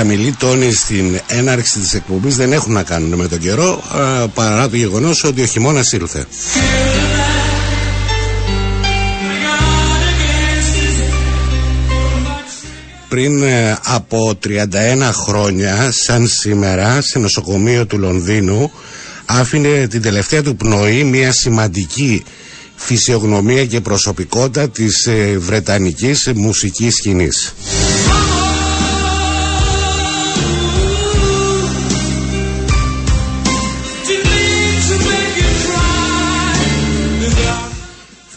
Χαμηλή τόνη στην έναρξη της εκπομπής δεν έχουν να κάνουν με τον καιρό παρά το γεγονός ότι ο χειμώνας ήλθε. Πριν ε, από 31 χρόνια, σαν σήμερα, σε νοσοκομείο του Λονδίνου, άφηνε την τελευταία του πνοή μια σημαντική φυσιογνωμία και προσωπικότητα της ε, βρετανικής μουσικής σκηνής.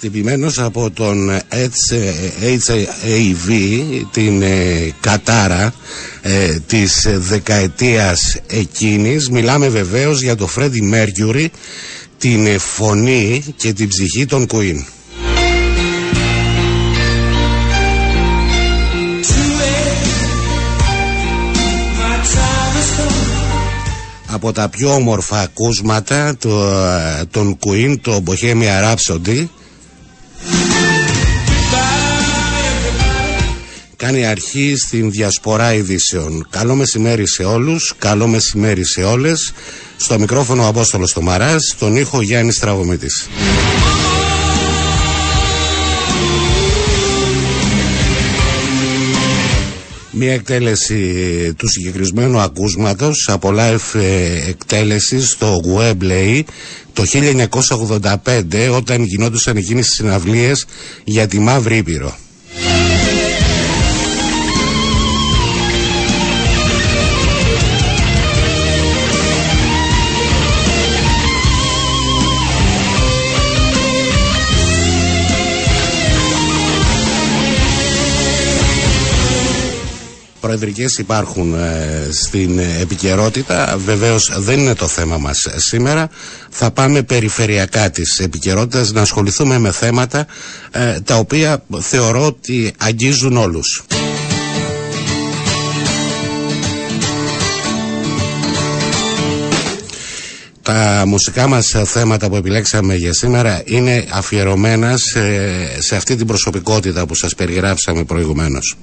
Χτυπημένος από τον HAV την ε, κατάρα ε, της δεκαετίας εκείνης. Μιλάμε βεβαίως για το Freddie Mercury την φωνή και την ψυχή των Queen. Από τα πιο όμορφα ακούσματα το, των Queen, το Bohemia Rhapsody κάνει αρχή στην διασπορά ειδήσεων. Καλό μεσημέρι σε όλους, καλό μεσημέρι σε όλες. Στο μικρόφωνο ο Απόστολος Τομαράς, στον ήχο Γιάννης Τραγωμήτης. Μία εκτέλεση του συγκεκριμένου ακούσματος από live ε, εκτέλεση στο Webley το 1985 όταν γινόντουσαν εκείνες τις συναυλίες για τη Μαύρη Ήπειρο. Προεδρικές υπάρχουν ε, στην επικαιρότητα. Βεβαίως δεν είναι το θέμα μας σήμερα. Θα πάμε περιφερειακά της επικαιρότητας να ασχοληθούμε με θέματα ε, τα οποία θεωρώ ότι αγγίζουν όλους. Τα μουσικά μας θέματα που επιλέξαμε για σήμερα είναι αφιερωμένα σε, σε αυτή την προσωπικότητα που σας περιγράψαμε προηγουμένως.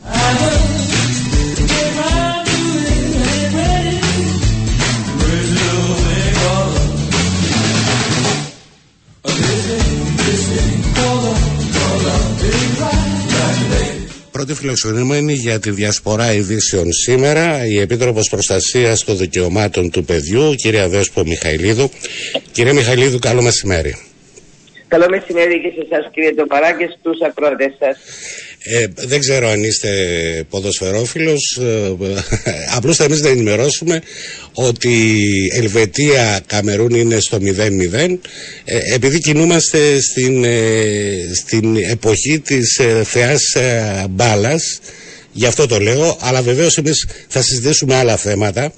Πρώτη φιλοξενούμενη για τη διασπορά ειδήσεων σήμερα η Επίτροπος Προστασίας των Δικαιωμάτων του Παιδιού, κυρία Δέσπο Μιχαηλίδου. Κύριε Μιχαηλίδου, καλό μεσημέρι. Καλό μεσημέρι και σε εσάς κύριε Τοπαρά και στους ακρότες σας. Ε, δεν ξέρω αν είστε ποδοσφαιρόφιλος, ε, απλώς θα εμείς να ενημερώσουμε ότι Ελβετία Καμερούν είναι στο 0-0 ε, επειδή κινούμαστε στην, ε, στην εποχή της ε, θεάς ε, μπάλας Γι' αυτό το λέω, αλλά βεβαίως εμείς θα συζητήσουμε άλλα θέματα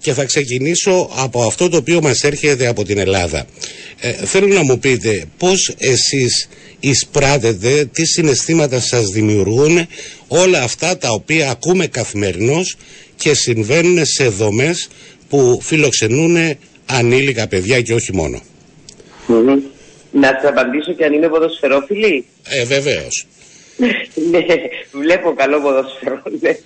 και θα ξεκινήσω από αυτό το οποίο μας έρχεται από την Ελλάδα. Ε, θέλω να μου πείτε πώς εσείς εισπράτετε, τι συναισθήματα σας δημιουργούν όλα αυτά τα οποία ακούμε καθημερινώς και συμβαίνουν σε δομές που φιλοξενούν ανήλικα παιδιά και όχι μόνο. Να σας απαντήσω και αν είναι ποδοσφαιρόφιλοι. Ε, βεβαίως ναι, βλέπω καλό ποδοσφαιρό. Ναι.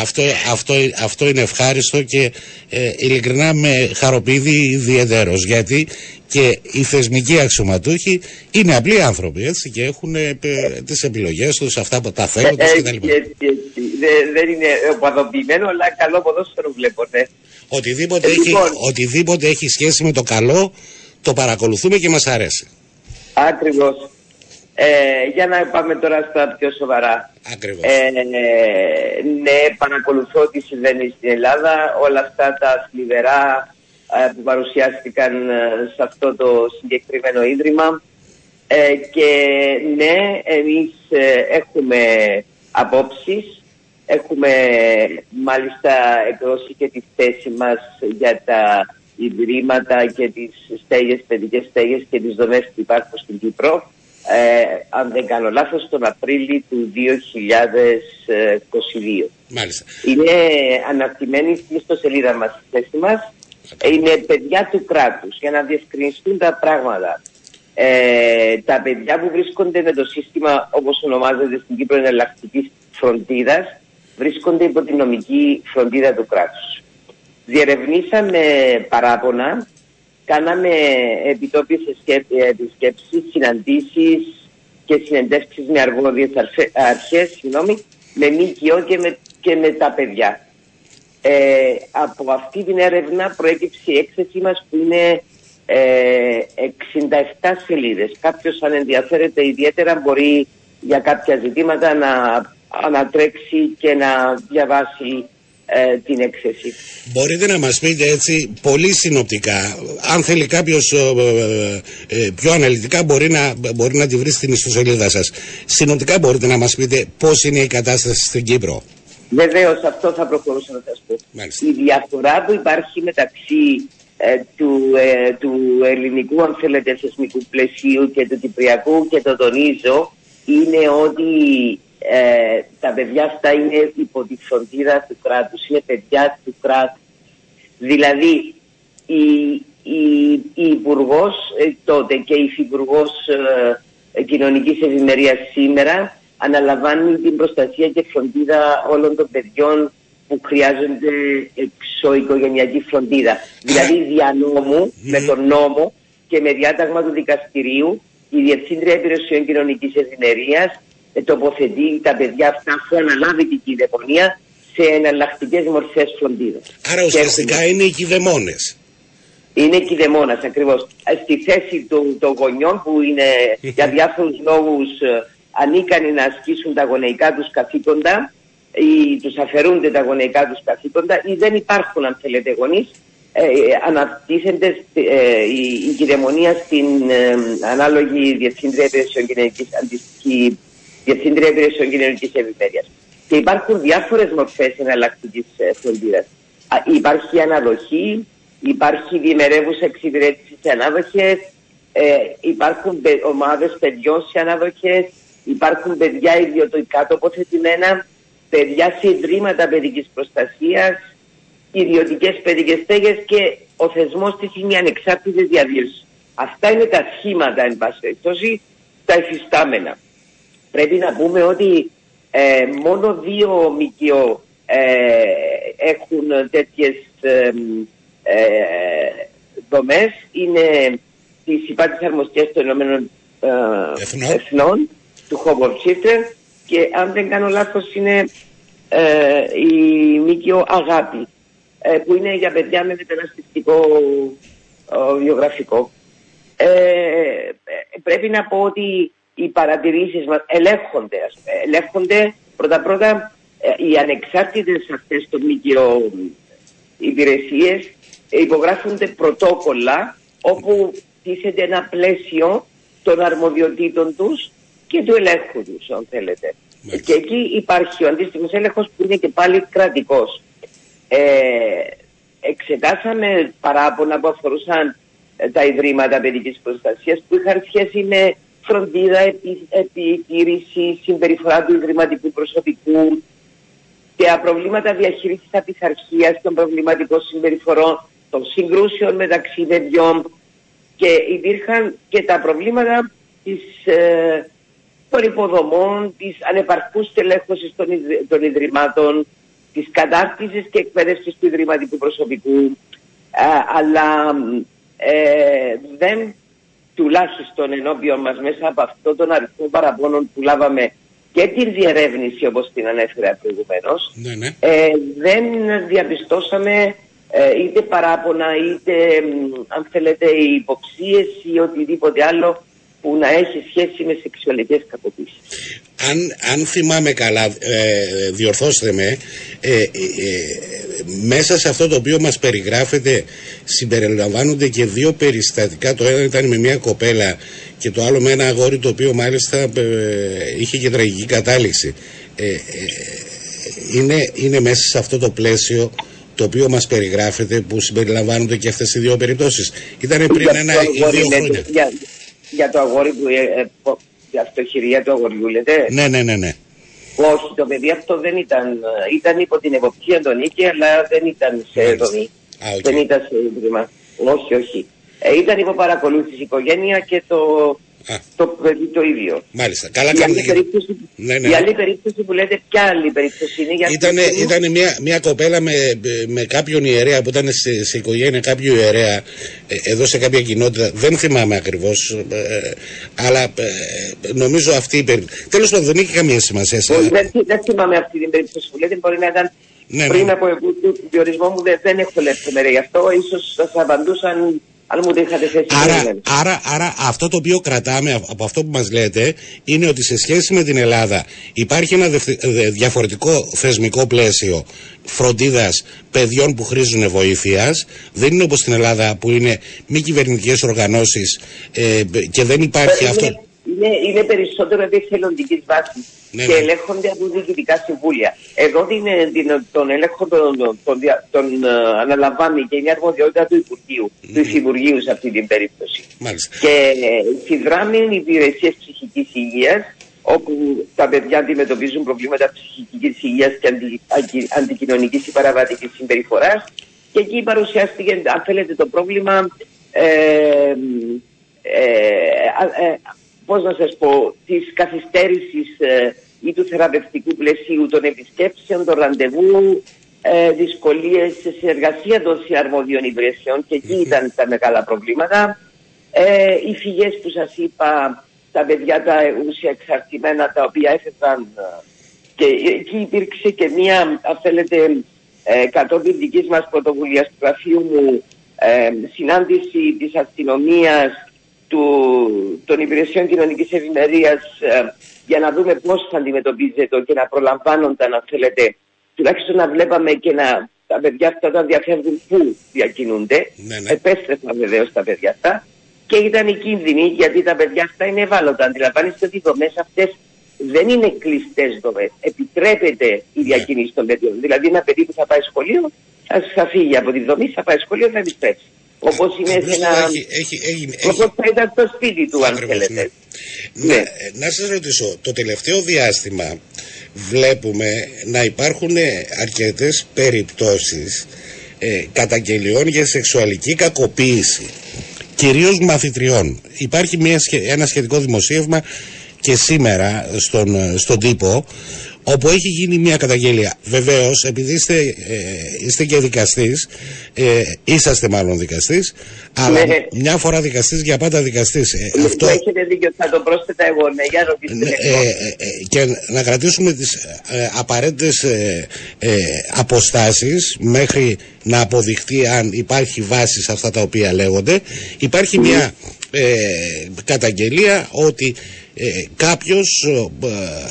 αυτό, αυτό, αυτό είναι ευχάριστο και ε, ειλικρινά με χαροποιεί ιδιαίτερο γιατί και οι θεσμικοί αξιωματούχοι είναι απλοί άνθρωποι έτσι, και έχουν ε, τις επιλογές τους, αυτά που τα θέλουν ε, κτλ. Δεν είναι οπαδοποιημένο, αλλά καλό ποδόσφαιρο βλέπω. Ναι. Οτιδήποτε, έχει, λοιπόν. οτιδήποτε έχει σχέση με το καλό το παρακολουθούμε και μας αρέσει. Ακριβώς. Ε, για να πάμε τώρα στα πιο σοβαρά. Ακριβώς. Ε, ναι, παρακολουθώ τι συμβαίνει στην Ελλάδα. Όλα αυτά τα σλιβερά ε, που παρουσιάστηκαν ε, σε αυτό το συγκεκριμένο ίδρυμα. Ε, και ναι, εμείς έχουμε απόψεις. Έχουμε μάλιστα εκδώσει και τη θέση μας για τα ιδρύματα και τις στέγες, παιδικές στέγες και τις δομές που υπάρχουν στην Κύπρο ε, αν δεν κάνω λάθος, τον Απρίλιο του 2022. Μάλιστα. Είναι αναρτημένη στην ιστοσελίδα μας, στη θέση μας. Είναι παιδιά του κράτους, για να διευκρινιστούν τα πράγματα. Ε, τα παιδιά που βρίσκονται με το σύστημα, όπως ονομάζεται στην Κύπρο, εναλλακτικής φροντίδας, βρίσκονται υπό την νομική φροντίδα του κράτους. Διερευνήσαμε παράπονα κάναμε επιτόπιες επισκέψεις, συναντήσεις και συνεντεύξεις με αρμόδιες αρχές, συγγνώμη, με ΜΚΟ και με, και με τα παιδιά. Ε, από αυτή την έρευνα προέκυψε η έκθεσή μας που είναι ε, 67 σελίδες. Κάποιος αν ενδιαφέρεται ιδιαίτερα μπορεί για κάποια ζητήματα να ανατρέξει και να διαβάσει ε, την έκθεση. Μπορείτε να μας πείτε έτσι πολύ συνοπτικά, αν θέλει κάποιος ε, ε, πιο αναλυτικά μπορεί να, μπορεί να τη βρει στην ιστοσελίδα σας. Συνοπτικά μπορείτε να μας πείτε πώς είναι η κατάσταση στην Κύπρο. Βεβαίως αυτό θα προχωρούσα να σας πω. Η διαφορά που υπάρχει μεταξύ του, του ελληνικού αν θέλετε θεσμικού πλαισίου και του κυπριακού και το τονίζω είναι ότι ε, τα παιδιά αυτά είναι υπό τη φροντίδα του κράτους, είναι παιδιά του κράτους. Δηλαδή η, η, η υπουργός ε, τότε και η υφυπουργός ε, κοινωνικής ευημερίας σήμερα αναλαμβάνει την προστασία και φροντίδα όλων των παιδιών που χρειάζονται εξωοικογενειακή φροντίδα. Δηλαδή δια νόμου, με τον νόμο και με διάταγμα του δικαστηρίου η Διευθύντρια Υπηρεσιών Κοινωνικής Ευημερίας ε, τοποθετεί τα παιδιά αυτά που αναλάβει την κυδαιμονία σε εναλλακτικές μορφές φροντίδας. Άρα ουσιαστικά είναι οι κυδαιμόνες. Είναι κυδαιμόνας ακριβώς. Ε, στη θέση των, των γονιών που είναι για διάφορους λόγους ε, ανίκανοι να ασκήσουν τα γονεϊκά τους καθήκοντα ή τους αφαιρούνται τα γονεϊκά τους καθήκοντα ή δεν υπάρχουν αν θέλετε γονείς, ε, αναπτύσσεται ε, η, η κυδαιμονία στην ε, ανάλογη Διευθύντρια Υπηρεσιών Κοινωνική Αντιστοιχή Διευθύντρια Υπηρεσιών Κοινωνική Ευημερία. Και υπάρχουν διάφορες μορφές εναλλακτικής ε, φροντίδας. Υπάρχει αναδοχή, υπάρχει διημερεύουσα εξυπηρέτηση σε ανάδοχες, ε, υπάρχουν ομάδες παιδιών σε ανάδοχες, υπάρχουν παιδιά ιδιωτικά τοποθετημένα, παιδιά σε ιδρύματα παιδικής προστασίας, ιδιωτικές παιδικές στέγες και ο θεσμός της είναι η ανεξάρτητη διαβίωση. Αυτά είναι τα σχήματα, εν πάση περιπτώσει, τα εφιστάμενα. Πρέπει να πούμε ότι ε, μόνο δύο ΜΚΟ ε, έχουν τέτοιες ε, ε, δομές. Είναι της υπάτης αρμοστίας των Ηνωμένων ε, Εθνών, του Home of και αν δεν κάνω λάθος είναι η ΜΚΟ Αγάπη που είναι για παιδιά με μεταναστευτικό βιογραφικό. πρέπει να πω ότι οι παρατηρήσεις μας ελέγχονται. Ελέγχονται πρώτα-πρώτα ε, οι ανεξάρτητες αυτές των ΜΚΟ υπηρεσίες υπογράφονται πρωτόκολλα όπου τίθεται ένα πλαίσιο των αρμοδιοτήτων τους και του ελέγχου τους, αν θέλετε. Και εκεί υπάρχει ο αντίστοιχος έλεγχος που είναι και πάλι κρατικός. Ε, εξετάσαμε παράπονα που αφορούσαν ε, τα ιδρύματα παιδικής προστασίας που είχαν σχέση με φροντίδα, επιτήρηση, συμπεριφορά του ιδρυματικού προσωπικού και προβλήματα διαχείρισης απειθαρχίας των προβληματικών συμπεριφορών, των συγκρούσεων μεταξύ παιδιών και υπήρχαν και τα προβλήματα της, ε, των υποδομών, της ανεπαρκούς τελέχωσης των, των ιδρυμάτων, της κατάρτισης και εκπαίδευσης του ιδρυματικού προσωπικού, ε, αλλά ε, δεν τουλάχιστον ενώπιον μας μέσα από αυτό τον αριθμό παραπώνων που λάβαμε και την διερεύνηση όπως την ανέφερα προηγουμένως ναι, ναι. Ε, δεν διαπιστώσαμε ε, είτε παράπονα είτε αν θέλετε υποψίες ή οτιδήποτε άλλο που να έχει σχέση με σεξουαλικές κακοποίησεις. Αν, αν θυμάμαι καλά, ε, διορθώστε με, ε, ε, μέσα σε αυτό το οποίο μας περιγράφεται συμπεριλαμβάνονται και δύο περιστατικά. Το ένα ήταν με μια κοπέλα και το άλλο με ένα αγόρι το οποίο μάλιστα είχε και τραγική κατάληξη. είναι, είναι μέσα σε αυτό το πλαίσιο το οποίο μας περιγράφεται που συμπεριλαμβάνονται και αυτές οι δύο περιπτώσεις. Ήταν πριν ένα ή δύο χρόνια. Για, για το αγόρι που, ε, ε, για αυτοχειρία του αγοριού λέτε; Ναι, ναι, ναι, ναι. Όχι, το παιδί αυτό δεν ήταν, ε, ήταν υπό την εποπτεία των νίκη, αλλά δεν ήταν σε δομή. Δεν ήταν σε ίδρυμα. Όχι, όχι. Ε, ήταν υπό παρακολούθηση οικογένεια και το το παιδί το ίδιο. Μάλιστα. Καλά η, άλλη περίπτωση, ναι, ναι. η άλλη περίπτωση που λέτε, ποια άλλη περίπτωση είναι. Ήταν ήτανε μια, μια κοπέλα με, με κάποιον ιερέα που ήταν σε, σε οικογένεια κάποιου ιερέα ε, εδώ σε κάποια κοινότητα. Δεν θυμάμαι ακριβώς. Ε, αλλά ε, νομίζω αυτή η περίπτωση. Τέλος πάντων δεν έχει καμία σημασία. δεν, δεν θυμάμαι αυτή την περίπτωση που λέτε. Μπορεί να ήταν ναι, πριν ναι. από τον διορισμό μου. Δεν, δεν έχω λεπτομέρεια γι' αυτό. σω σα απαντούσαν άρα, άρα, άρα αυτό το οποίο κρατάμε από αυτό που μας λέτε είναι ότι σε σχέση με την Ελλάδα υπάρχει ένα διαφορετικό θεσμικό πλαίσιο φροντίδας παιδιών που χρήζουν βοήθειας. Δεν είναι όπως στην Ελλάδα που είναι μη κυβερνητικές οργανώσεις ε, και δεν υπάρχει αυτό. είναι, είναι περισσότερο εθελοντική βάσης ναι, και ναι. ελέγχονται από διοικητικά συμβούλια. Εδώ την, την, τον έλεγχο τον, τον, τον, ε, αναλαμβάνει και είναι αρμοδιότητα του Υπουργείου, του Υφυπουργείου σε αυτή την περίπτωση. Μάλιστα. Και ε, συνδράμει υπηρεσίες ψυχικής υγείας, όπου τα παιδιά αντιμετωπίζουν προβλήματα ψυχικής υγείας και αντι, αντι, αντικοινωνικής ή παραβατική συμπεριφοράς. Και εκεί παρουσιάστηκε, αν θέλετε, το πρόβλημα. Ε, ε, ε, πώς να σας πω, της καθυστέρησης ε, ή του θεραπευτικού πλαισίου των επισκέψεων, των ραντεβού, ε, δυσκολίες σε συνεργασία των αρμόδιων υπηρεσιών και εκεί ήταν τα μεγάλα προβλήματα. Ε, οι φυγές που σας είπα, τα παιδιά τα ούσια εξαρτημένα τα οποία έφευγαν ε, και εκεί υπήρξε και μία, αν θέλετε, ε, κατόπιν δικής μας πρωτοβουλίας του γραφείου μου ε, συνάντηση της αστυνομίας του, των υπηρεσιών κοινωνικής ευημερίας ε, για να δούμε πώς θα αντιμετωπίζεται και να προλαμβάνονταν, αν θέλετε, τουλάχιστον να βλέπαμε και να τα παιδιά αυτά όταν διαφεύγουν πού διακινούνται. Ναι, ναι. Επέστρεφαν βεβαίως τα παιδιά αυτά. Και ήταν οι κίνδυνοι γιατί τα παιδιά αυτά είναι ευάλωτα. Αντιλαμβάνεστε ότι οι δομές αυτές δεν είναι κλειστές δομές. Επιτρέπεται η ναι. διακίνηση των παιδιών. Δηλαδή, ένα παιδί που θα πάει σχολείο θα, θα φύγει από τη δομή, θα πάει σχολείο, θα επιστρέψει. Όπως είναι σε ένα. Όπως θα ήταν στο σπίτι του, αν θέλετε. Ναι. Ναι. Να, να σας ρωτήσω, το τελευταίο διάστημα βλέπουμε να υπάρχουν αρκετές περιπτώσεις ε, καταγγελιών για σεξουαλική κακοποίηση κυρίως μαθητριών. Υπάρχει μια, ένα σχετικό δημοσίευμα και σήμερα στον, στον τύπο όπου έχει γίνει μια καταγγελία. Βεβαίως, επειδή είστε, ε, είστε και δικαστής, ε, είσαστε μάλλον δικαστής, αλλά ναι. μια φορά δικαστής για πάντα δικαστής. Ε, ναι, αυτό... Έχετε δίκιο, θα το πρόσθετα εγώ, ναι, για ρωτήστε. Ναι, ε, ε, και να κρατήσουμε τις ε, απαραίτητες αποστάσεις μέχρι να αποδειχτεί αν υπάρχει βάση σε αυτά τα οποία λέγονται. Υπάρχει μια καταγγελία ότι ε, κάποιος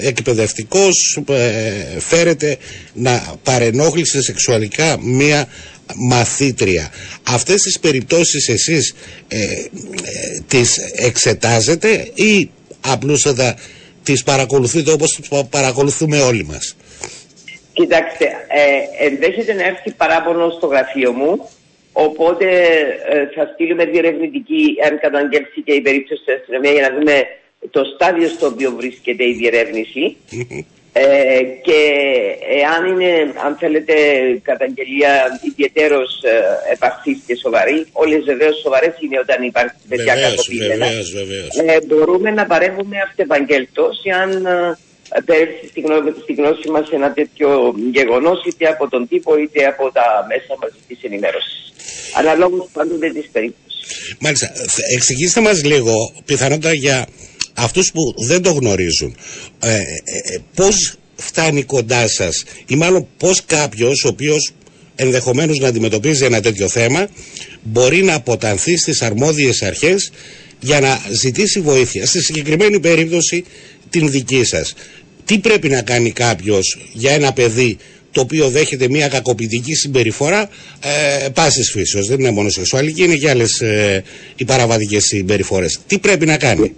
ε, εκπαιδευτικός ε, φέρεται να παρενόχλησε σεξουαλικά μία μαθήτρια. Αυτές τις περιπτώσεις εσείς ε, ε, τις εξετάζετε ή απλούστατα τις παρακολουθείτε όπως τις παρακολουθούμε όλοι μας; Κοιτάξτε, ε, ενδέχεται να έρθει παράπονο στο γραφείο μου οπότε θα στείλουμε διερευνητική αν καταγγέλσει και η περίπτωση της αστυνομία για να δούμε το στάδιο στο οποίο βρίσκεται η διερεύνηση ε, και εάν είναι, αν θέλετε, καταγγελία ιδιαίτερος ε, και σοβαρή, όλες βεβαίως σοβαρές είναι όταν υπάρχει παιδιά κακοποίητα. Ε, μπορούμε να παρέμβουμε αυτεπαγγελτός εάν ε, πέρυσι στη γνώση, στη γνώση μας ένα τέτοιο γεγονός είτε από τον τύπο είτε από τα μέσα μαζικής ενημέρωσης. Αναλόγως πάντοτε της περίπτωσης. Μάλιστα. Εξηγήστε μας λίγο πιθανότατα για αυτούς που δεν το γνωρίζουν ε, ε, ε, πώς φτάνει κοντά σας ή μάλλον πώς κάποιος ο οποίος ενδεχομένως να αντιμετωπίζει ένα τέτοιο θέμα μπορεί να αποτανθεί στις αρμόδιες αρχές για να ζητήσει βοήθεια. Στη συγκεκριμένη περίπτωση την δική σας. Τι πρέπει να κάνει κάποιος για ένα παιδί το οποίο δέχεται μια κακοποιητική συμπεριφορά ε, πάσης φύσεως. Δεν είναι μόνο σεξουαλική, είναι και άλλες ε, οι παραβατικές συμπεριφορές. Τι πρέπει να κάνει;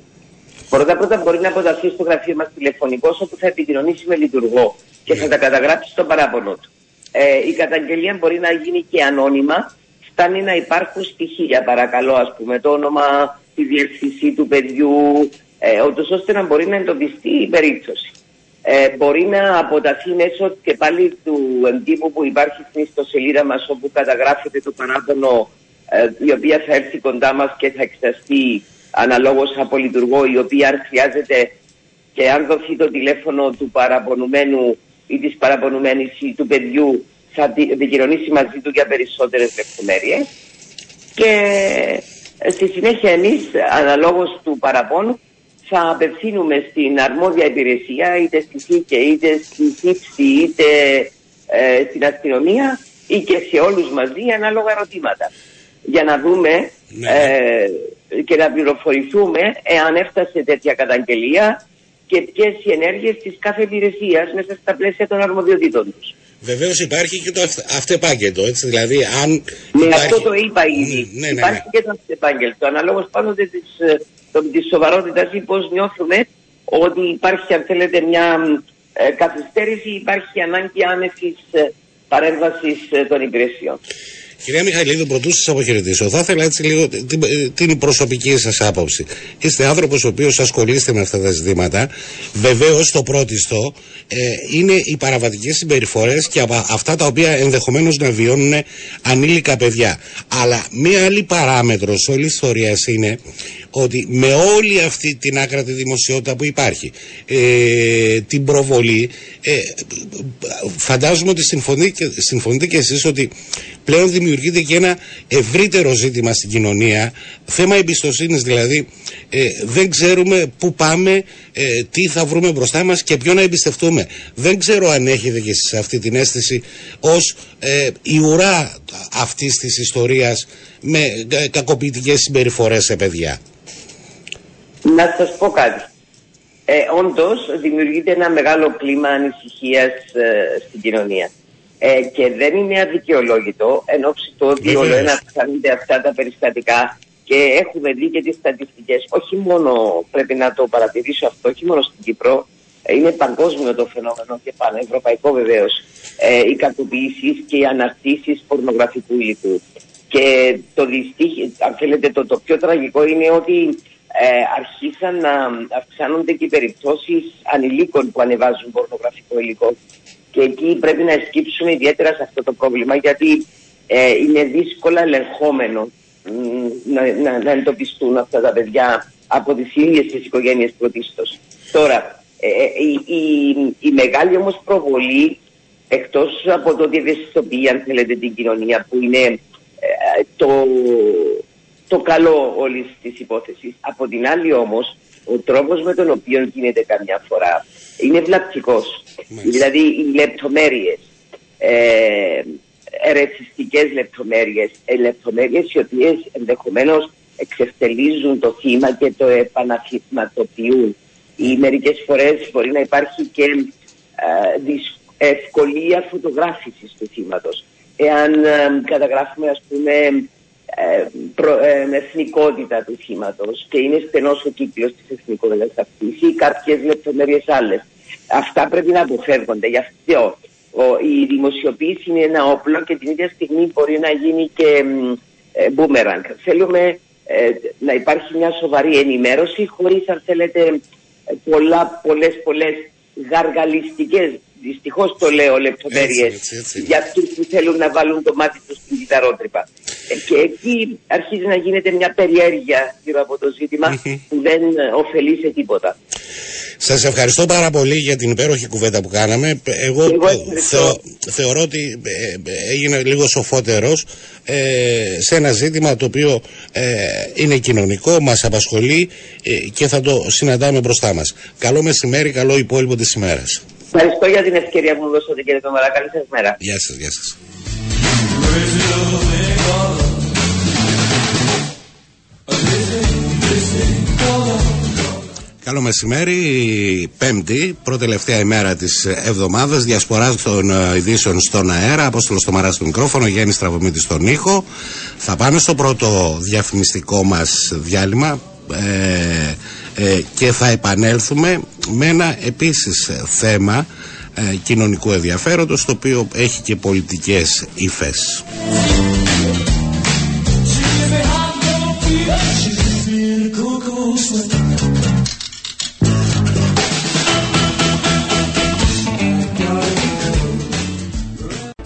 Πρώτα πρώτα μπορεί να αποταθεί στο γραφείο μας τηλεφωνικός όπου θα επικοινωνήσει με λειτουργό και θα τα καταγράψεις στον παράπονο του. Ε, η καταγγελία μπορεί να γίνει και ανώνυμα. Φτάνει να υπάρχουν στοιχεία, παρακαλώ, ας πούμε, το όνομα, τη διεύθυνση του παιδιού, ε, ώστε να μπορεί να εντοπιστεί η περίπτωση. Ε, μπορεί να αποταθεί μέσω και πάλι του εντύπου που υπάρχει στην ιστοσελίδα μας όπου καταγράφεται το παράπονο ε, η οποία θα έρθει κοντά μας και θα εξεταστεί αναλόγως από λειτουργό η οποία αν χρειάζεται και αν δοθεί το τηλέφωνο του παραπονουμένου ή της παραπονουμένης ή του παιδιού θα επικοινωνήσει μαζί του για περισσότερες λεπτομέρειες και ε, στη συνέχεια εμείς αναλόγως του παραπώνου θα απευθύνουμε στην αρμόδια υπηρεσία είτε στη ΣΥΚΕ είτε στη ΣΥΠΣΗ είτε ε, στην αστυνομία ή και σε όλους μαζί ανάλογα ερωτήματα για να δούμε ναι. ε, και να πληροφορηθούμε εάν έφτασε τέτοια καταγγελία και ποιες οι ενέργειες της κάθε υπηρεσίας μέσα στα πλαίσια των αρμοδιοτήτων τους. Βεβαίως υπάρχει και το αυτεπάγγελτο, έτσι. Δηλαδή, αν. Ναι, υπάρχει... αυτό το είπα ήδη. Ναι, ναι, ναι. Υπάρχει και το αυτεπάγγελτο. Αναλόγως πάντοτε της της σοβαρότητας ή πώς νιώθουμε ότι υπάρχει, αν θέλετε, μια ε, καθυστέρηση, υπάρχει ανάγκη άνεση ε, παρέμβασης ε, των υπηρεσιών. Κυρία Μιχαηλίδου, πρωτού σας αποχαιρετήσω, θα ήθελα έτσι λίγο την, την προσωπική σας άποψη. Είστε άνθρωπος ο οποίος ασχολείστε με αυτά τα ζητήματα. Βεβαίως, το πρώτιστο ε, είναι οι παραβατικές συμπεριφορές και από αυτά τα οποία ενδεχομένως να βιώνουν ανήλικα παιδιά. Αλλά μία άλλη παράμετρος όλης ιστορίας είναι ότι με όλη αυτή την άκρατη δημοσιότητα που υπάρχει, ε, την προβολή, ε, φαντάζομαι ότι συμφωνείτε, συμφωνείτε και εσείς ότι πλέον δημιουργείται και ένα ευρύτερο ζήτημα στην κοινωνία, θέμα εμπιστοσύνης δηλαδή, ε, δεν ξέρουμε πού πάμε, ε, τι θα βρούμε μπροστά μας και ποιο να εμπιστευτούμε. Δεν ξέρω αν έχετε και εσείς αυτή την αίσθηση ως ε, η ουρά αυτής της ιστορίας με ε, κακοποιητικές συμπεριφορές σε παιδιά. Να σας πω κάτι. Ε, όντως δημιουργείται ένα μεγάλο κλίμα ανησυχίας ε, στην κοινωνία. Ε, και δεν είναι αδικαιολόγητο εν ώψη του ότι όλο ένα αυξάνονται αυτά τα περιστατικά και έχουμε δει και τις στατιστικές. Όχι μόνο πρέπει να το παρατηρήσω αυτό, όχι μόνο στην Κύπρο, ε, είναι παγκόσμιο το φαινόμενο και πανευρωπαϊκό βεβαίως. Ε, οι κακοποιήσεις και οι αναρτήσεις πορνογραφικού υλικού. Και το αν θέλετε, το, το πιο τραγικό είναι ότι ε, αρχίσαν να αυξάνονται και οι περιπτώσεις ανηλίκων που ανεβάζουν πορνογραφικό υλικό. Και εκεί πρέπει να εσκύψουμε ιδιαίτερα σε αυτό το πρόβλημα γιατί ε, είναι δύσκολα ελεγχόμενο να, να, να εντοπιστούν αυτά τα παιδιά από τις ίδιες τις οικογένειες πρωτίστως. Τώρα, ε, ε, η, η, η, μεγάλη όμως προβολή, εκτός από το ότι ευαισθητοποιεί αν θέλετε την κοινωνία που είναι το, το καλό όλης της υπόθεσης. Από την άλλη όμως, ο τρόπος με τον οποίο γίνεται καμιά φορά είναι βλαπτικός. Δηλαδή οι λεπτομέρειες, ε, ερεθιστικέ λεπτομέρειες, ε, λεπτομέρειες οι οποίες ενδεχομένως εξευτελίζουν το θύμα και το επαναθυματοποιούν. Ή μερικές φορές μπορεί να υπάρχει και ε, ευκολία φωτογράφησης του θύματος. Εάν ε, καταγράφουμε ας πούμε ε, προ, ε, εθνικότητα του θύματο και είναι στενός ο κύκλος της εθνικότητας αυτής ή κάποιες λεπτομέρειες άλλες. Αυτά πρέπει να αποφεύγονται. Γι' αυτό η δημοσιοποίηση είναι ένα όπλο και την ίδια στιγμή μπορεί να γίνει και ε, boomerang. Θέλουμε ε, να υπάρχει μια σοβαρή ενημέρωση χωρίς αν θέλετε πολλά, πολλές, πολλές γαργαλιστικές δυστυχώς το λέω λεπτομέρειες για αυτούς που θέλουν να βάλουν το μάτι τους στην κυταρότρυπα. Ε, και εκεί αρχίζει να γίνεται μια περιέργεια γύρω από το ζήτημα που δεν ωφελεί σε τίποτα. Σας ευχαριστώ πάρα πολύ για την υπέροχη κουβέντα που κάναμε. Εγώ, Εγώ θεωρώ ότι ε, έγινε λίγο σοφότερος ε, σε ένα ζήτημα το οποίο ε, είναι κοινωνικό, μας απασχολεί και θα το συναντάμε μπροστά μας. Καλό μεσημέρι, καλό υπόλοιπο της ημέρας. Ευχαριστώ για την ευκαιρία που μου δώσατε κύριε Τωμαρά. Καλή σας μέρα. Γεια σας, γεια σας. Καλό μεσημέρι, Πέμπτη, πρώτη-τελευταία ημέρα της εβδομάδας. Διασπορά των ε, ειδήσεων στον αέρα. Απόστολος στο μαρά στο μικρόφωνο, Γιάννης Στραβωμίτη στον ήχο. Θα πάμε στο πρώτο διαφημιστικό μας διάλειμμα. Ε, ε, και θα επανέλθουμε με ένα επίσης θέμα ε, κοινωνικού ενδιαφέροντος το οποίο έχει και πολιτικές υφές.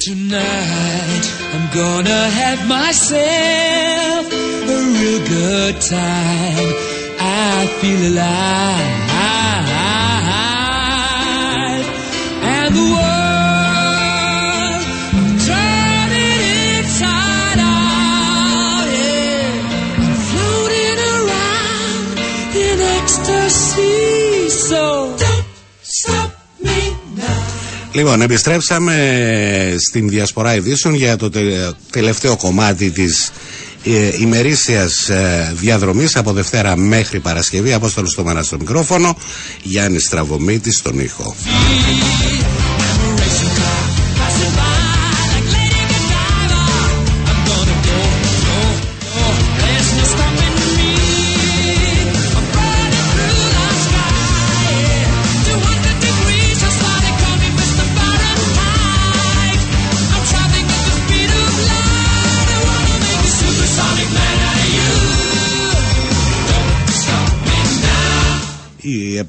Tonight I'm gonna have myself a real good time. I feel alive. And the world turning inside out. Yeah. I'm floating around in ecstasy. So don't stop me now. Λοιπόν, επιστρέψαμε στην Διασπορά Ειδήσεων για το τε- τελευταίο κομμάτι της ε, ημερήσιας ε, διαδρομής από Δευτέρα μέχρι Παρασκευή. Απόστολος στο Μάνα στο μικρόφωνο, Γιάννης Στραβωμίτης στον ήχο.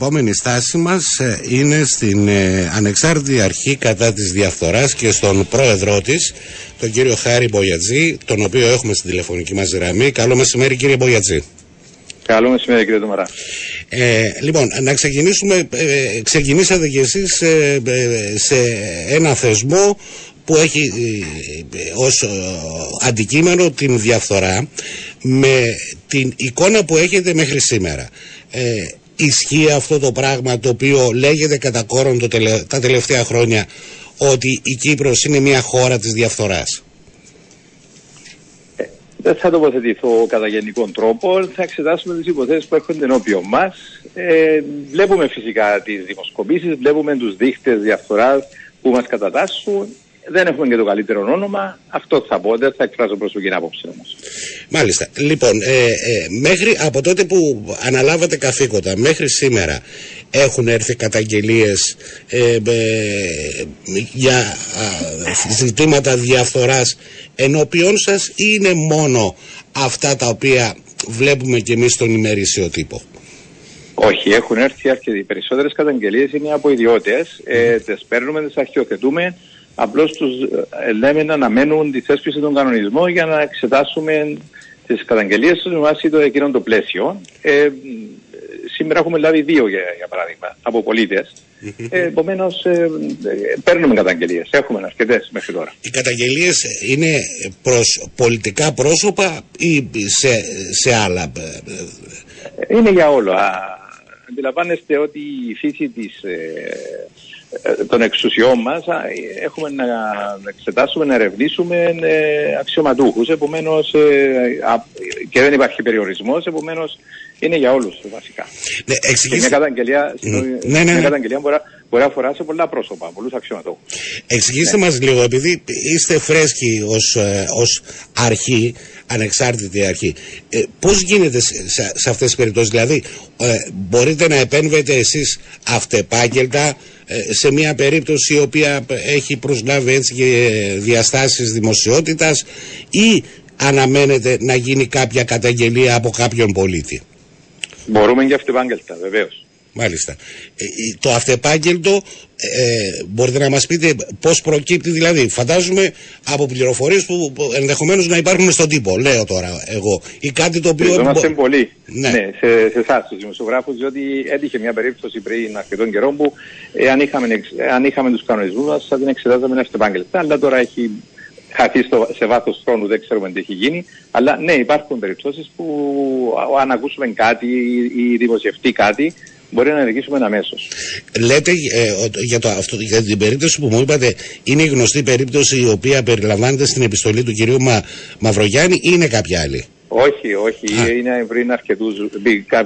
Επόμενη στάση μας ε, είναι στην ε, ανεξάρτητη αρχή κατά της διαφθοράς και στον πρόεδρό της, τον κύριο Χάρη Μπογιατζή, τον οποίο έχουμε στην τηλεφωνική μας γραμμή. Καλό μεσημέρι κύριε Μπογιατζή. Καλό μεσημέρι κύριε Τωμαρά. Ε, λοιπόν, να ξεκινήσουμε, ε, ξεκινήσατε κι εσείς ε, ε, σε ένα θεσμό που έχει ε, ε, ως ε, αντικείμενο την διαφθορά με την εικόνα που έχετε μέχρι σήμερα. Ε, ισχύει αυτό το πράγμα το οποίο λέγεται κατά κόρον το τελε- τα τελευταία χρόνια ότι η Κύπρος είναι μια χώρα της διαφθοράς; Δεν θα τοποθετηθώ κατά γενικών τρόπο. Θα εξετάσουμε τις υποθέσεις που έρχονται ενώπιον μας. Ε, βλέπουμε φυσικά τις δημοσκοπήσεις, βλέπουμε τους δείχτες διαφθοράς που μας κατατάσσουν. Δεν έχουμε και το καλύτερο όνομα. Αυτό θα πω. Δεν θα εκφράσω προσωπική άποψη όμως. Μάλιστα. Λοιπόν, ε, ε, μέχρι από τότε που αναλάβατε καθήκοντα μέχρι σήμερα έχουν έρθει καταγγελίες ε, ε, για α, ζητήματα διαφθοράς ενώπιον σας ή είναι μόνο αυτά τα οποία βλέπουμε και εμείς στον ημερήσιο τύπο; Όχι, έχουν έρθει αρκετοί. Οι περισσότερες καταγγελίες είναι από ιδιώτες. Ε, τις παίρνουμε, τις αρχιοθετούμε. Απλώς τους λέμε να αναμένουν τη θέσπιση των κανονισμών για να εξετάσουμε τις καταγγελίες τους με βάση το εκείνο το πλαίσιο. Ε, σήμερα έχουμε λάβει δύο, για, για παράδειγμα, από πολίτες. Ε, Επομένως, ε, ε, παίρνουμε καταγγελίες. Έχουμε αρκετές μέχρι τώρα. Οι καταγγελίες είναι προς πολιτικά πρόσωπα ή σε, σε άλλα. ε, Είναι για όλο. Α, αντιλαμβάνεστε ότι η φύση της, ε, ε, των εξουσιών μας α, ε, έχουμε να εξετάσουμε, να ερευνήσουμε ε, αξιωματούχους. Επομένως, ε, α, και δεν υπάρχει περιορισμός, επομένως είναι για όλους βασικά. Ναι, Και μια εξηγήστε, καταγγελία, συγγνώμη, ναι, ναι, μια ναι. καταγγελία μπορεί, να- μπορεί να αφορά σε πολλά πρόσωπα, πολλούς αξιωματούχους. εξηγήστε μας λίγο, επειδή είστε φρέσκοι ως, ε, ως αρχή, ανεξάρτητη αρχή, ε, πώς γίνεται σε, σε, σε αυτές τις περιπτώσεις, δηλαδή ε, μπορείτε να επέμβετε εσείς αυτεπάγγελτα ε, σε μια περίπτωση η οποία έχει προσλάβει έτσι και διαστάσεις δημοσιότητας ή αναμένετε να γίνει κάποια καταγγελία από κάποιον πολίτη; Μπορούμε και αυτεπάγγελτα, βεβαίως. Μάλιστα. Ε, ε, το αυτεπάγγελτο ε, μπορείτε να μας πείτε πώς προκύπτει δηλαδή. Φαντάζομαι από πληροφορίες που που ενδεχομένως να υπάρχουν στον τύπο, λέω τώρα εγώ. Ή κάτι το οποίο... Ευχαριστούμαστε μπο- πολύ Ναι. ναι. σε, σε εσάς του δημοσιογράφους, διότι έτυχε μια περίπτωση πριν αρκετών καιρών που εάν είχαμε, εξ- εάν είχαμε τους κανονισμούς μας θα την εξετάζαμε αυτεπάγγελτα. Αλλά τώρα έχει χαθεί στο, σε βάθος χρόνου, δεν ξέρουμε τι έχει γίνει. Αλλά ναι, υπάρχουν περιπτώσεις που α- αν ακούσουμε κάτι ή, ή δημοσιευτεί κάτι, μπορεί να ενεργήσουμε αμέσω. Λέτε ε, ότι για, το, αυτό, για την περίπτωση που μου είπατε είναι η γνωστή περίπτωση η οποία περιλαμβάνεται στην επιστολή του κυρίου Μα, Μαυρογιάννη ή είναι κάποια άλλη; Όχι, όχι. Α. Είναι πριν αρκετούς,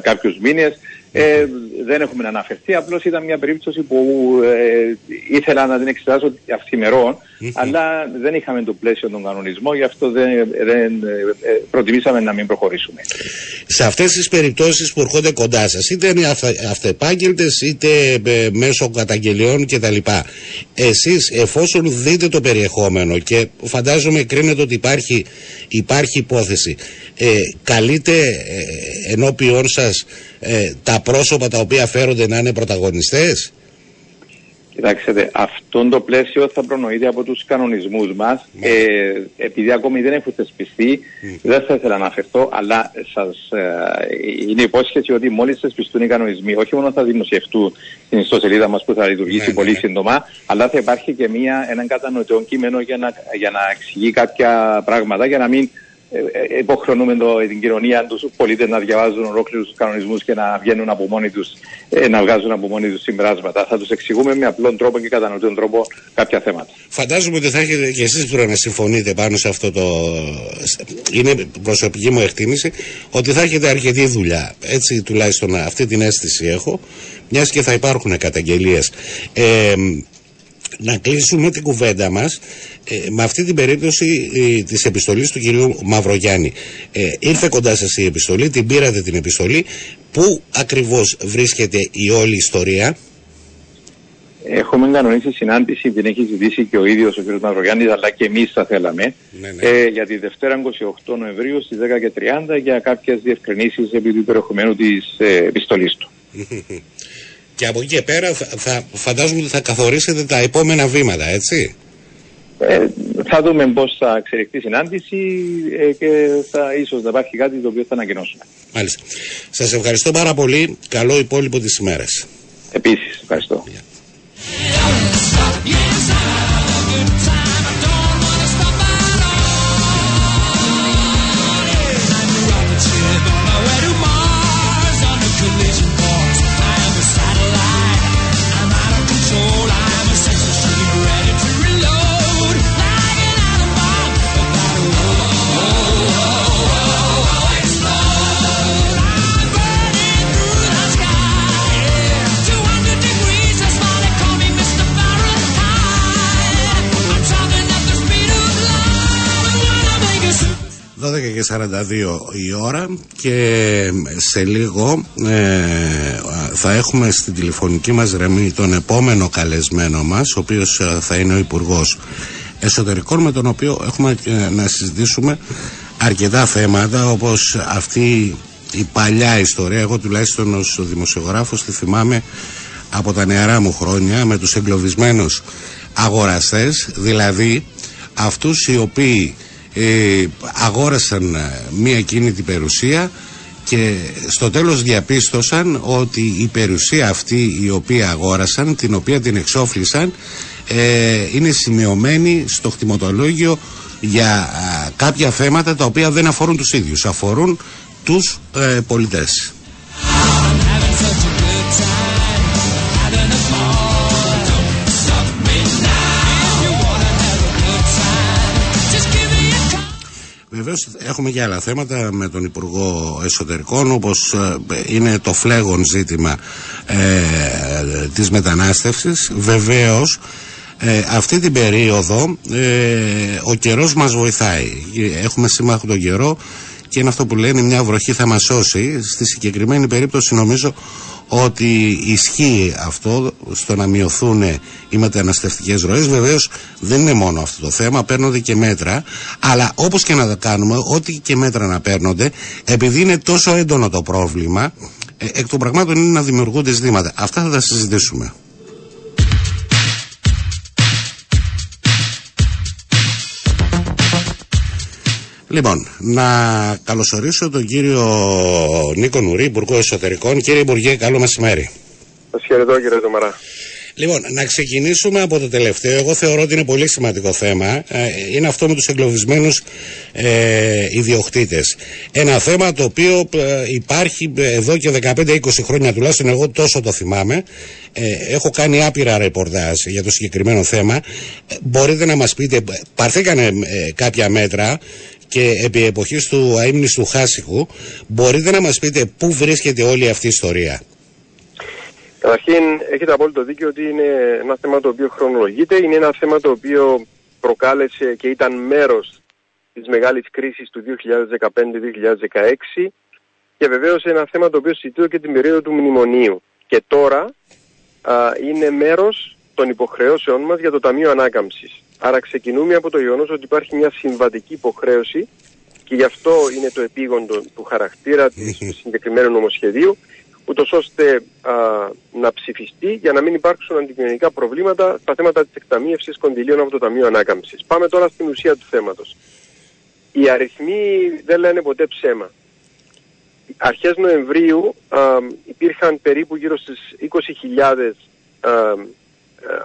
κάποιους μήνες. Ε, δεν έχουμε αναφερθεί, απλώς ήταν μια περίπτωση που ε, ήθελα να την εξετάσω αυθημερών, αλλά δεν είχαμε το πλαίσιο των κανονισμών, γι' αυτό δεν, δεν ε, προτιμήσαμε να μην προχωρήσουμε. Σε αυτές τις περιπτώσεις που έρχονται κοντά σας, είτε είναι αυθε, αυτεπάγγελτες είτε ε, μέσω καταγγελιών κτλ. Εσείς εφόσον δείτε το περιεχόμενο και φαντάζομαι κρίνετε ότι υπάρχει, υπάρχει υπόθεση, ε, καλείτε ε, ενώπιον σας ε, τα πρόσωπα τα οποία φέρονται να είναι πρωταγωνιστές; Κοιτάξτε, αυτό το πλαίσιο θα προνοείται από τους κανονισμούς μας. Ναι. Ε, επειδή ακόμη δεν έχουν θεσπιστεί, δεν θα ήθελα να αναφερθώ, αλλά σας, ε, είναι υπόσχεση ότι μόλις θεσπιστούν οι κανονισμοί, όχι μόνο θα δημοσιευτούν στην ιστοσελίδα μας που θα λειτουργήσει Ναι, πολύ ναι, ναι. σύντομα, αλλά θα υπάρχει και μια, έναν κατανοητό κείμενο για να, για να εξηγεί κάποια πράγματα, για να μην ε, ε, υποχρεώνουμε το, την κοινωνία τους πολίτες να διαβάζουν ολόκληρους τους κανονισμούς και να βγαίνουν από μόνοι τους, να βγάζουν από μόνοι τους συμπεράσματα. Θα τους εξηγούμε με απλόν τρόπο και κατανοητό τρόπο κάποια θέματα. Φαντάζομαι ότι θα έχετε και εσείς πρέπει να συμφωνείτε πάνω σε αυτό το... Είναι προσωπική μου εκτίμηση ότι θα έχετε αρκετή δουλειά. Έτσι τουλάχιστον αυτή την αίσθηση έχω, μιας και θα υπάρχουν καταγγελίες. Ε, να κλείσουμε την κουβέντα μας ε, με αυτή την περίπτωση ε, της επιστολής του κυρίου Μαυρογιάννη. Ε, ήρθε κοντά σας η επιστολή, την πήρατε την επιστολή. Πού ακριβώς βρίσκεται η όλη ιστορία; Έχουμε κανονίσει συνάντηση, την έχει ζητήσει και ο ίδιος ο κ. Μαυρογιάννης, αλλά και εμείς θα θέλαμε. Ναι, ναι. Ε, για τη Δευτέρα 28 Νοεμβρίου στις 10.30 για κάποιες διευκρινήσεις επί του περιεχομένου της ε, επιστολής του. Και από εκεί και πέρα θα, θα, φαντάζομαι ότι θα καθορίσετε τα επόμενα βήματα, έτσι. Ε, θα δούμε πώς θα εξελιχθεί η συνάντηση ε, και θα ίσως να υπάρχει κάτι το οποίο θα ανακοινώσουμε. Μάλιστα. Σας ευχαριστώ πάρα πολύ. Καλό υπόλοιπο της ημέρας. Επίσης, ευχαριστώ. degrees, 12 και 42 η ώρα και σε λίγο ε, θα έχουμε στην τηλεφωνική μας γραμμή τον επόμενο καλεσμένο μας ο οποίος ε, θα είναι ο Υπουργός Εσωτερικών με τον οποίο έχουμε ε, να συζητήσουμε αρκετά θέματα όπως αυτή η παλιά ιστορία. Εγώ τουλάχιστον ως δημοσιογράφος τη θυμάμαι από τα νεαρά μου χρόνια με τους εγκλωβισμένους αγοραστές δηλαδή αυτούς οι οποίοι ε, αγόρασαν ε, μία κίνητη περιουσία και στο τέλος διαπίστωσαν ότι η περιουσία αυτή η οποία αγόρασαν, την οποία την εξόφλησαν ε, είναι σημειωμένη στο χτιμοτολόγιο για α, κάποια θέματα τα οποία δεν αφορούν τους ίδιους, αφορούν τους ε, πολιτές. Βεβαίως έχουμε και άλλα θέματα με τον Υπουργό Εσωτερικών όπως ε, είναι το φλέγον ζήτημα ε, της μετανάστευσης. Βεβαίως ε, αυτή την περίοδο ε, ο καιρός μας βοηθάει. Έχουμε σύμμαχο τον καιρό και είναι αυτό που λένε μια βροχή θα μας σώσει. Στη συγκεκριμένη περίπτωση νομίζω ότι ισχύει αυτό στο να μειωθούν οι μεταναστευτικές ροές. Βεβαίως δεν είναι μόνο αυτό το θέμα, παίρνονται και μέτρα. Αλλά όπως και να τα κάνουμε, ό,τι και μέτρα να παίρνονται, επειδή είναι τόσο έντονο το πρόβλημα, ε, εκ των πραγμάτων είναι να δημιουργούνται ζητήματα. Αυτά θα τα συζητήσουμε. Λοιπόν, να καλωσορίσω τον κύριο Νίκο Νουρή, Υπουργό Εσωτερικών. Κύριε Υπουργέ, καλό μεσημέρι. Σας χαιρετώ κύριε Τωμαρά. Λοιπόν, να ξεκινήσουμε από το τελευταίο. Εγώ θεωρώ ότι είναι πολύ σημαντικό θέμα. Ε, Είναι αυτό με τους εγκλωβισμένους ε, ιδιοκτήτες. Ένα θέμα το οποίο ε, υπάρχει εδώ και 15-20 χρόνια τουλάχιστον εγώ τόσο το θυμάμαι. Ε, έχω κάνει άπειρα ρεπορτάζ για το συγκεκριμένο θέμα. Ε, μπορείτε να μας πείτε, πάρθηκανε ε, κάποια μέτρα και επί εποχής του αείμνης του Χάσικου, μπορείτε να μας πείτε πού βρίσκεται όλη αυτή η ιστορία; Καταρχήν, έχετε απόλυτο δίκιο ότι είναι ένα θέμα το οποίο χρονολογείται. Είναι ένα θέμα το οποίο προκάλεσε και ήταν μέρος της μεγάλης κρίσης του 2015-2016 και βεβαίως ένα θέμα το οποίο συζητείται και την περίοδο του μνημονίου. Και τώρα α, είναι μέρος των υποχρεώσεών μας για το Ταμείο Ανάκαμψης. Άρα ξεκινούμε από το γεγονός ότι υπάρχει μια συμβατική υποχρέωση και γι' αυτό είναι το επίγοντο του χαρακτήρα της του συγκεκριμένου νομοσχεδίου ούτως ώστε α, να ψηφιστεί για να μην υπάρξουν αντικοινωνικά προβλήματα στα θέματα της εκταμείευσης κονδυλίων από το Ταμείο Ανάκαμψης. Πάμε τώρα στην ουσία του θέματος. Οι αριθμοί δεν λένε ποτέ ψέμα. Αρχές Νοεμβρίου α, υπήρχαν περίπου γύρω στις 20.000 α, ε,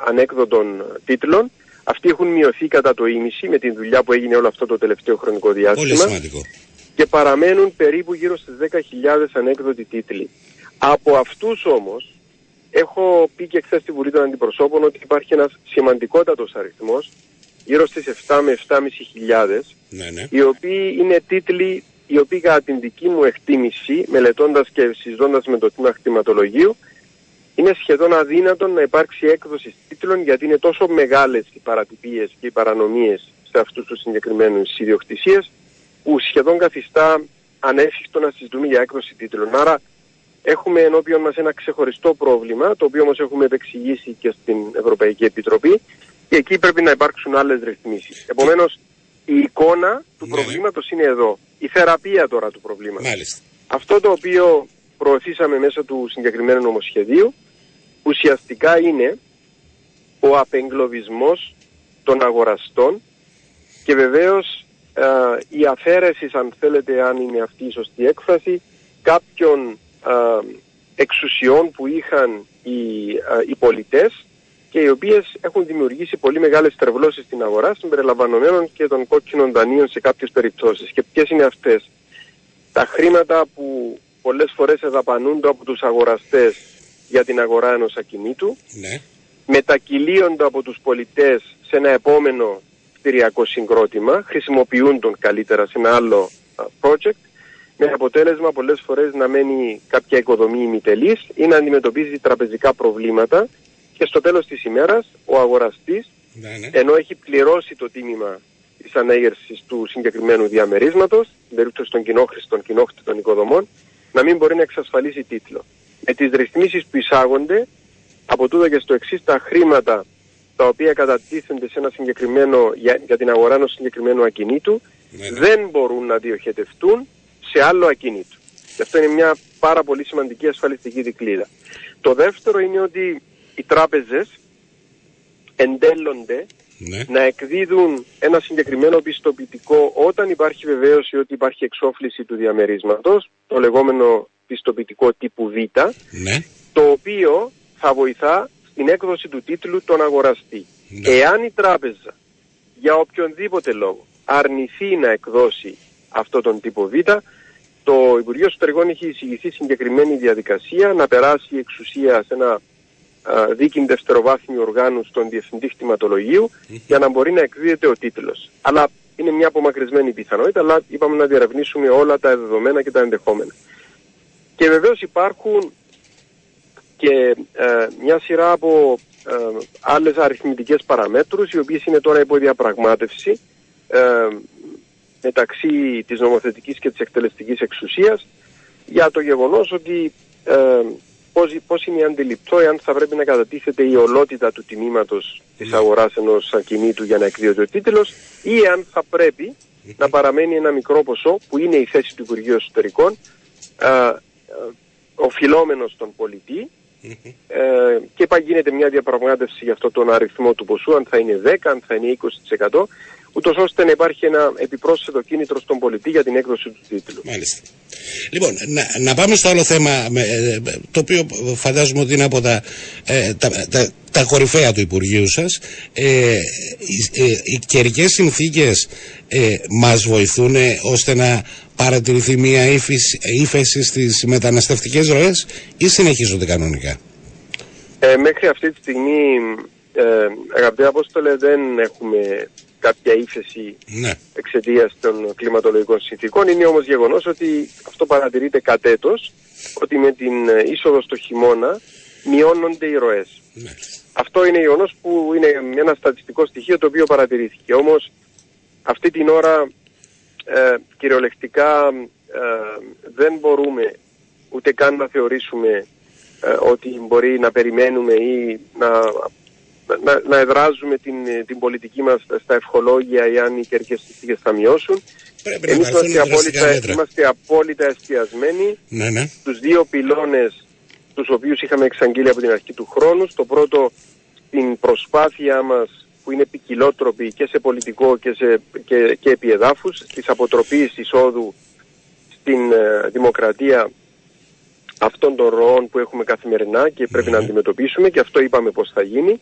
ανέκδοτων τίτλων. Αυτοί έχουν μειωθεί κατά το ίμιση με τη δουλειά που έγινε όλο αυτό το τελευταίο χρονικό Πολύ διάστημα σημαντικό. και παραμένουν περίπου γύρω στις 10.000 ανέκδοτοι τίτλοι. Από αυτούς όμως, έχω πει και χθες στη Βουλή των Αντιπροσώπων ότι υπάρχει ένας σημαντικότατος αριθμός, γύρω στις 7 με 7.500 χιλιάδες, Ναι, ναι. οι οποίοι είναι τίτλοι οι οποίοι κατά την δική μου εκτίμηση, μελετώντας και συζητώντας με το τμήμα κτηματολογίου, είναι σχεδόν αδύνατον να υπάρξει έκδοση τίτλων γιατί είναι τόσο μεγάλες οι παρατυπίες και οι παρανομίες σε αυτούς τους συγκεκριμένους ιδιοκτησίες που σχεδόν καθιστά ανέφικτο να συζητούμε για έκδοση τίτλων. Άρα έχουμε ενώπιον μας ένα ξεχωριστό πρόβλημα, το οποίο όμως έχουμε επεξηγήσει και στην Ευρωπαϊκή Επιτροπή και εκεί πρέπει να υπάρξουν άλλες ρυθμίσεις. Επομένως, η εικόνα του Ναι. προβλήματος είναι εδώ. Η θεραπεία τώρα του προβλήματος. Μάλιστα. Αυτό το οποίο προωθήσαμε μέσω του συγκεκριμένου νομοσχεδίου ουσιαστικά είναι ο απεγκλωβισμός των αγοραστών και βεβαίως ε, η αφαίρεσης, αν θέλετε, αν είναι αυτή η σωστή έκφραση, κάποιων ε, εξουσιών που είχαν οι, ε, οι πολιτές και οι οποίες έχουν δημιουργήσει πολύ μεγάλες τρευλώσεις στην αγορά, συμπεριλαμβανομένων και των κόκκινων δανείων σε κάποιες περιπτώσεις. Και ποιες είναι αυτές; Τα χρήματα που πολλές φορές εδαπανούνται από τους αγοραστές για την αγορά ενός ακινήτου, Ναι. μετακυλίονται από τους πολιτές σε ένα επόμενο κτηριακό συγκρότημα, χρησιμοποιούν τον καλύτερα σε ένα άλλο α, project, με αποτέλεσμα πολλές φορές να μένει κάποια οικοδομή ημιτελής ή να αντιμετωπίζει τραπεζικά προβλήματα και στο τέλος της ημέρας ο αγοραστής Ναι, ναι. ενώ έχει πληρώσει το τίμημα της ανέγερσης του συγκεκριμένου διαμερίσματος, στην περίπτωση των κοινόχρηστων κοινόκτητων οικοδομών, να μην μπορεί να εξασφαλίσει τίτλο. Με τις ρυθμίσεις που εισάγονται, από τούτο και στο εξής τα χρήματα τα οποία κατατίθενται σε ένα συγκεκριμένο, για, για την αγορά ενός συγκεκριμένου ακινήτου, Ναι, ναι. δεν μπορούν να διοχετευτούν σε άλλο ακίνητο. Και αυτό είναι μια πάρα πολύ σημαντική ασφαλιστική δικλίδα. Το δεύτερο είναι ότι οι τράπεζες εντέλλονται Ναι. να εκδίδουν ένα συγκεκριμένο πιστοποιητικό όταν υπάρχει βεβαίωση ότι υπάρχει εξόφληση του διαμερίσματος, το λεγόμενο πιστοποιητικό τύπου Β, Ναι. το οποίο θα βοηθά στην έκδοση του τίτλου τον αγοραστή. Ναι. Εάν η τράπεζα για οποιονδήποτε λόγο αρνηθεί να εκδώσει αυτό τον τύπο Β, το Υπουργείο Εσωτερικών έχει εισηγηθεί συγκεκριμένη διαδικασία να περάσει η εξουσία σε ένα α, δίκην δευτεροβάθμιου οργάνου στον Διευθυντή Χτιματολογίου για να μπορεί να εκδίδεται ο τίτλος. Αλλά είναι μια απομακρυσμένη πιθανότητα, αλλά είπαμε να διαρευνήσουμε όλα τα δεδομένα και τα ενδεχόμενα. Και βεβαίως υπάρχουν και ε, μια σειρά από ε, άλλες αριθμητικές παραμέτρους οι οποίες είναι τώρα υπό διαπραγμάτευση ε, μεταξύ της νομοθετικής και της εκτελεστικής εξουσίας για το γεγονός ότι ε, πώς, πώς είναι αντιληπτό εάν θα πρέπει να κατατίθεται η ολότητα του τιμήματος της αγοράς ενός ακινήτου για να εκδίδεται ο τίτλος ή εάν θα πρέπει να παραμένει ένα μικρό ποσό που είναι η θέση του Υπουργείου Εσωτερικών ε, ε, οφειλόμενο στον πολιτή ε, και πα- γίνεται μια διαπραγμάτευση για αυτό τον αριθμό του ποσού, αν θα είναι 10, αν θα είναι 20%, ούτως ώστε να υπάρχει ένα επιπρόσθετο κίνητρο στον πολιτή για την έκδοση του τίτλου. Μάλιστα. Λοιπόν, να, να πάμε στο άλλο θέμα, με, ε, το οποίο φαντάζομαι ότι είναι από τα, ε, τα, τα, τα κορυφαία του Υπουργείου σας. Ε, οι, ε, οι καιρικές συνθήκες ε, μας βοηθούν ώστε να παρατηρηθεί μια ύφεση, ύφεση στις μεταναστευτικές ροές ή συνεχίζονται κανονικά; Ε, μέχρι αυτή τη στιγμή, ε, αγαπητέ Απόστολε, δεν έχουμε κάποια ύφεση Ναι. εξαιτίας των κλιματολογικών συνθήκων. Είναι όμως γεγονός ότι αυτό παρατηρείται κατ' έτος, ότι με την ε, είσοδο στο χειμώνα μειώνονται οι ροές. Μάλιστα. Αυτό είναι γεγονός που είναι ένα στατιστικό στοιχείο το οποίο παρατηρήθηκε. Όμως αυτή την ώρα ε, κυριολεκτικά ε, δεν μπορούμε ούτε καν να θεωρήσουμε ε, ότι μπορεί να περιμένουμε ή να, να, να εδράζουμε την, την πολιτική μας στα ευχολόγια ή αν οι καιρικές συνθήκες θα μειώσουν. Πρέπει να Εμείς πάρθουν είμαστε δραστικά απόλυτα, μέτρα. είμαστε απόλυτα εστιασμένοι Ναι, ναι. τους δύο πυλώνες τους οποίους είχαμε εξαγγείλει από την αρχή του χρόνου. Στο πρώτο, την προσπάθειά μας που είναι ποικιλότροπη και σε πολιτικό και, σε, και, και επί εδάφους, της αποτροπής εισόδου στην ε, δημοκρατία αυτών των ροών που έχουμε καθημερινά και πρέπει να αντιμετωπίσουμε και αυτό είπαμε πως θα γίνει.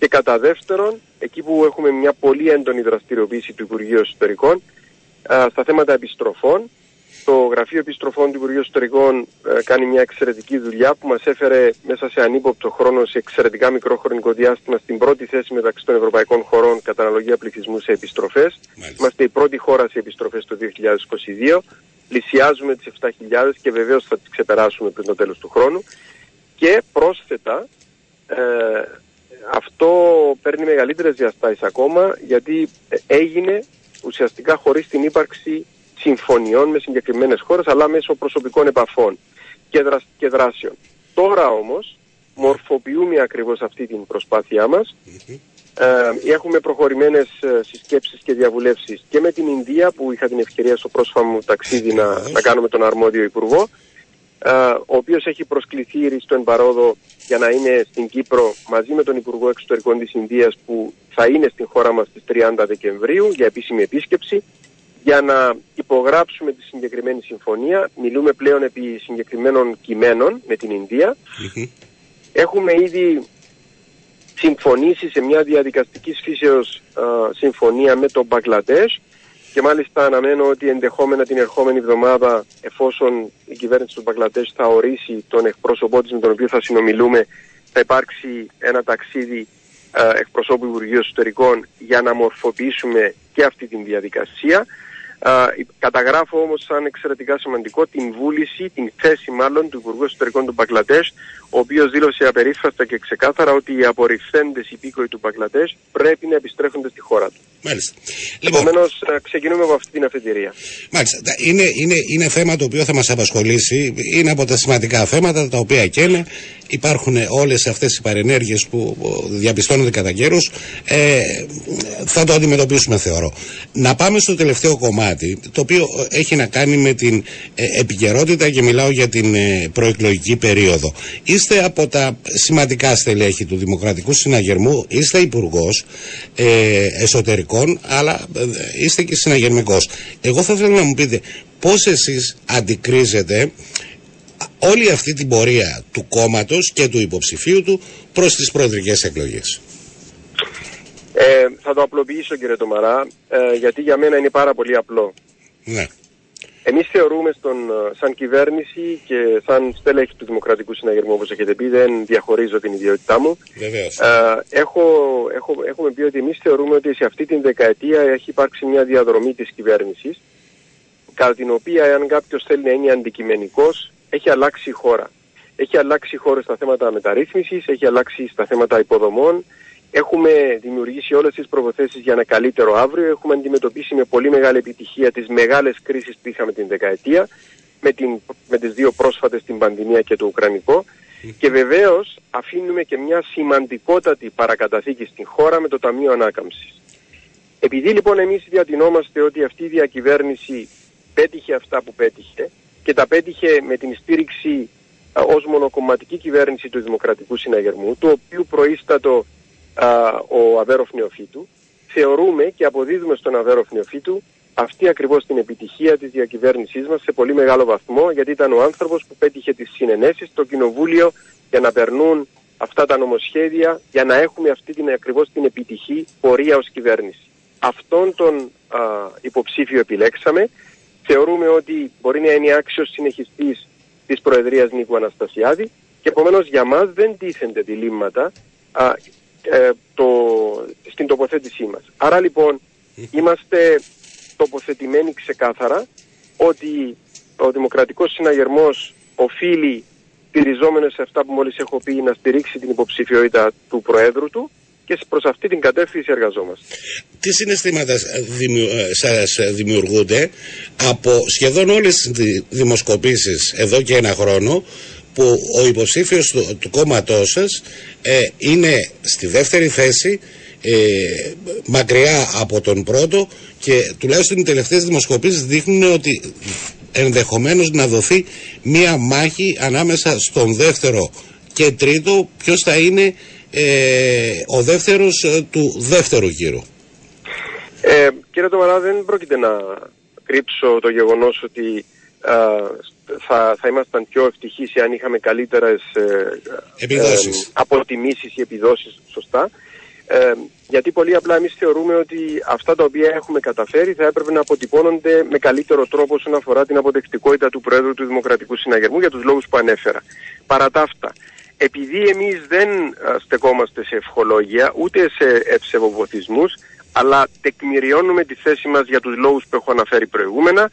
Και κατά δεύτερον, εκεί που έχουμε μια πολύ έντονη δραστηριοποίηση του Υπουργείου Εσωτερικών, α, στα θέματα επιστροφών, το Γραφείο Επιστροφών του Υπουργείου Εσωτερικών ε, κάνει μια εξαιρετική δουλειά που μας έφερε μέσα σε ανύποπτο χρόνο σε εξαιρετικά μικρό χρονικό διάστημα στην πρώτη θέση μεταξύ των ευρωπαϊκών χωρών κατά αναλογία πληθυσμού σε επιστροφές. Μάλιστα. Είμαστε η πρώτη χώρα σε επιστροφές το 2022. Πλησιάζουμε τις 7.000 και βεβαίως θα τις ξεπεράσουμε πριν το τέλος του χρόνου. Και πρόσθετα, ε, αυτό παίρνει μεγαλύτερες διαστάσεις ακόμα γιατί ε, έγινε ουσιαστικά χωρίς την ύπαρξη συμφωνιών με συγκεκριμένες χώρες αλλά μέσω προσωπικών επαφών και, δρασ- και δράσεων. Τώρα όμως μορφοποιούμε ακριβώς αυτή την προσπάθειά μας ε, έχουμε προχωρημένες ε, συσκέψεις και διαβουλεύσεις και με την Ινδία που είχα την ευκαιρία στο πρόσφατο μου ταξίδι να, να κάνω με τον αρμόδιο υπουργό ε, ο οποίος έχει προσκληθεί στο εμπαρόδο για να είναι στην Κύπρο μαζί με τον Υπουργό Εξωτερικών της Ινδίας που θα είναι στην χώρα μας στις 30 Δεκεμβρίου για επίσημη επίσκεψη για να υπογράψουμε τη συγκεκριμένη συμφωνία. Μιλούμε πλέον επί συγκεκριμένων κειμένων με την Ινδία. Έχουμε ήδη συμφωνήσει σε μια διαδικαστική φύσεως α, συμφωνία με τον Μπαγκλαντές και μάλιστα αναμένω ότι ενδεχόμενα την ερχόμενη εβδομάδα εφόσον η κυβέρνηση του Μπαγκλαντές θα ορίσει τον εκπρόσωπό της με τον οποίο θα συνομιλούμε θα υπάρξει ένα ταξίδι α, εκπροσώπου Υπουργείου Εσωτερικών για να μορφοποιήσουμε και αυτή την διαδικασία. Α, καταγράφω όμως σαν εξαιρετικά σημαντικό την βούληση, την θέση μάλλον του Υπουργού Εσωτερικών του Μπαγκλαντές, ο οποίος δήλωσε απερίφραστα και ξεκάθαρα ότι οι απορριφθέντες υπήκοοι του Μπαγκλαντές πρέπει να επιστρέφονται στη χώρα του. Μάλιστα. Λοιπόν, Επομένως, α, ξεκινούμε από αυτή την αφετηρία. Μάλιστα. Τα- Είναι, είναι, είναι θέμα το οποίο θα μας απασχολήσει. Είναι από τα σημαντικά θέματα τα οποία καίνε. Υπάρχουν όλες αυτές οι παρενέργειες που που διαπιστώνονται κατά καιρούς. Ε, θα το αντιμετωπίσουμε θεωρώ. Να πάμε στο τελευταίο κομμάτι, το οποίο ε, έχει να κάνει με την ε, επικαιρότητα και μιλάω για την ε, προεκλογική περίοδο. Είστε από τα σημαντικά στελέχη του Δημοκρατικού Συναγερμού, είστε υπουργός ε, εσωτερικών, αλλά ε, είστε και συναγερμικός. Εγώ θα ήθελα να μου πείτε πώς εσείς αντικρίζετε όλη αυτή την πορεία του κόμματος και του υποψηφίου του προς τις προεδρικές εκλογές; Ε, θα το απλοποιήσω κύριε Τομαρά, ε, γιατί για μένα είναι πάρα πολύ απλό. Ναι. Εμείς θεωρούμε στον, ε, σαν κυβέρνηση και σαν στέλεχη του Δημοκρατικού Συναγερμού όπως έχετε πει, δεν διαχωρίζω την ιδιότητά μου. Βεβαίως. Ε, έχω, έχω, έχουμε πει ότι εμείς θεωρούμε ότι σε αυτή την δεκαετία έχει υπάρξει μια διαδρομή της κυβέρνησης κατά την οποία αν κάποιος θέλει να είναι αντικειμενικός έχει αλλάξει η χώρα. Έχει αλλάξει η χώρα στα θέματα μεταρρύθμισης, έχει αλλάξει στα θέματα υποδομών, έχουμε δημιουργήσει όλες τις προποθέσεις για ένα καλύτερο αύριο, έχουμε αντιμετωπίσει με πολύ μεγάλη επιτυχία τις μεγάλες κρίσεις που είχαμε την δεκαετία, με, την, με τις δύο πρόσφατες την πανδημία και το Ουκρανικό και βεβαίως αφήνουμε και μια σημαντικότατη παρακαταθήκη στην χώρα με το Ταμείο Ανάκαμψης. Επειδή λοιπόν εμείς διατηνόμαστε ότι αυτή η διακυβέρνηση πέτυχε αυτά που πέτυχε και τα πέτυχε με την στήριξη α, ως μονοκομματική κυβέρνηση του Δημοκρατικού Συναγερμού, του οποίου προείστατο α, ο Αβέροφ Νεοφύτου, θεωρούμε και αποδίδουμε στον Αβέροφ Νεοφύτου αυτή ακριβώς την επιτυχία της διακυβέρνησής μας σε πολύ μεγάλο βαθμό, γιατί ήταν ο άνθρωπος που πέτυχε τις συνενέσεις στο Κοινοβούλιο για να περνούν αυτά τα νομοσχέδια, για να έχουμε αυτή την ακριβώς την επιτυχή πορεία ως κυβέρνηση. Αυτόν τον α, υποψήφιο επιλέξαμε. Θεωρούμε ότι μπορεί να είναι άξιος συνεχιστής της Προεδρίας Νίκου Αναστασιάδη και επομένως για μας δεν τίθενται διλήμματα α, ε, το, στην τοποθέτησή μας. Άρα λοιπόν είμαστε τοποθετημένοι ξεκάθαρα ότι ο Δημοκρατικός Συναγερμός οφείλει στηριζόμενος σε αυτά που μόλις έχω πει να στηρίξει την υποψηφιότητα του Προέδρου του και προς αυτή την κατεύθυνση εργαζόμαστε. Τι συναισθήματα δημιου, ε, σας δημιουργούνται από σχεδόν όλες τις δη- δημοσκοπήσεις εδώ και ένα χρόνο που ο υποψήφιος του, του κόμματός σας ε, είναι στη δεύτερη θέση ε, μακριά από τον πρώτο και τουλάχιστον οι τελευταίες δημοσκοπήσεις δείχνουν ότι ενδεχομένως να δοθεί μία μάχη ανάμεσα στον δεύτερο και τρίτο ποιος θα είναι ε, ο δεύτερος ε, του δεύτερου γύρου. Ε, κύριε Τομαρά, δεν πρόκειται να κρύψω το γεγονός ότι α, θα, θα ήμασταν πιο ευτυχείς αν είχαμε καλύτερες ε, Επιδόσεις. ε, αποτιμήσεις ή επιδόσεις, σωστά. Ε, γιατί πολύ απλά εμείς θεωρούμε ότι αυτά τα οποία έχουμε καταφέρει θα έπρεπε να αποτυπώνονται με καλύτερο τρόπο όσον αφορά την αποδεκτικότητα του Προέδρου του Δημοκρατικού Συναγερμού για τους λόγους που ανέφερα. Παρά τα αυτά, επειδή εμείς δεν α, στεκόμαστε σε ευχολόγια ούτε σε ευσεβοβοθισμούς, αλλά τεκμηριώνουμε τη θέση μας για τους λόγους που έχω αναφέρει προηγούμενα,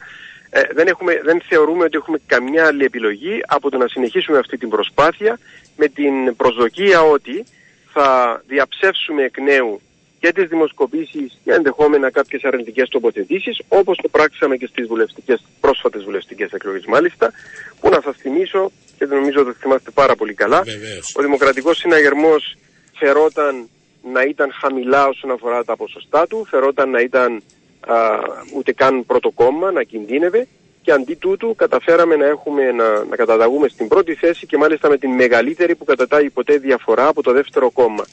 ε, δεν, έχουμε, δεν θεωρούμε ότι έχουμε καμιά άλλη επιλογή από το να συνεχίσουμε αυτή την προσπάθεια με την προσδοκία ότι θα διαψεύσουμε εκ νέου και τις δημοσκοπήσεις και ενδεχόμενα κάποιες αρνητικές τοποθετήσεις όπως το πράξαμε και στις βουλευτικές, πρόσφατες βουλευτικές εκλογές μάλιστα που να σας θυμίσω και νομίζω ότι θυμάστε πάρα πολύ καλά Βεβαίως. ο Δημοκρατικός Συναγερμός φερόταν να ήταν χαμηλά όσον αφορά τα ποσοστά του, φερόταν να ήταν α, ούτε καν πρώτο κόμμα, να κινδύνευε και αντί τούτου καταφέραμε να, έχουμε, να, να καταταγούμε στην πρώτη θέση και μάλιστα με την μεγαλύτερη που κατατάγει ποτέ διαφορά από το δεύτερο κόμμα.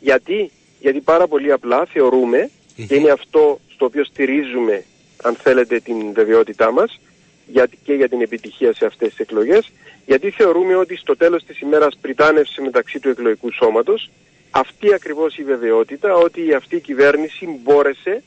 Γιατί, Γιατί πάρα πολύ απλά θεωρούμε, και είναι αυτό στο οποίο στηρίζουμε, αν θέλετε, την βεβαιότητά μας, γιατί και για την επιτυχία σε αυτές τις εκλογές, γιατί θεωρούμε ότι στο τέλος της ημέρας πριτάνευσε μεταξύ του εκλογικού σώματος αυτή ακριβώς η βεβαιότητα ότι αυτή η κυβέρνηση μπόρεσε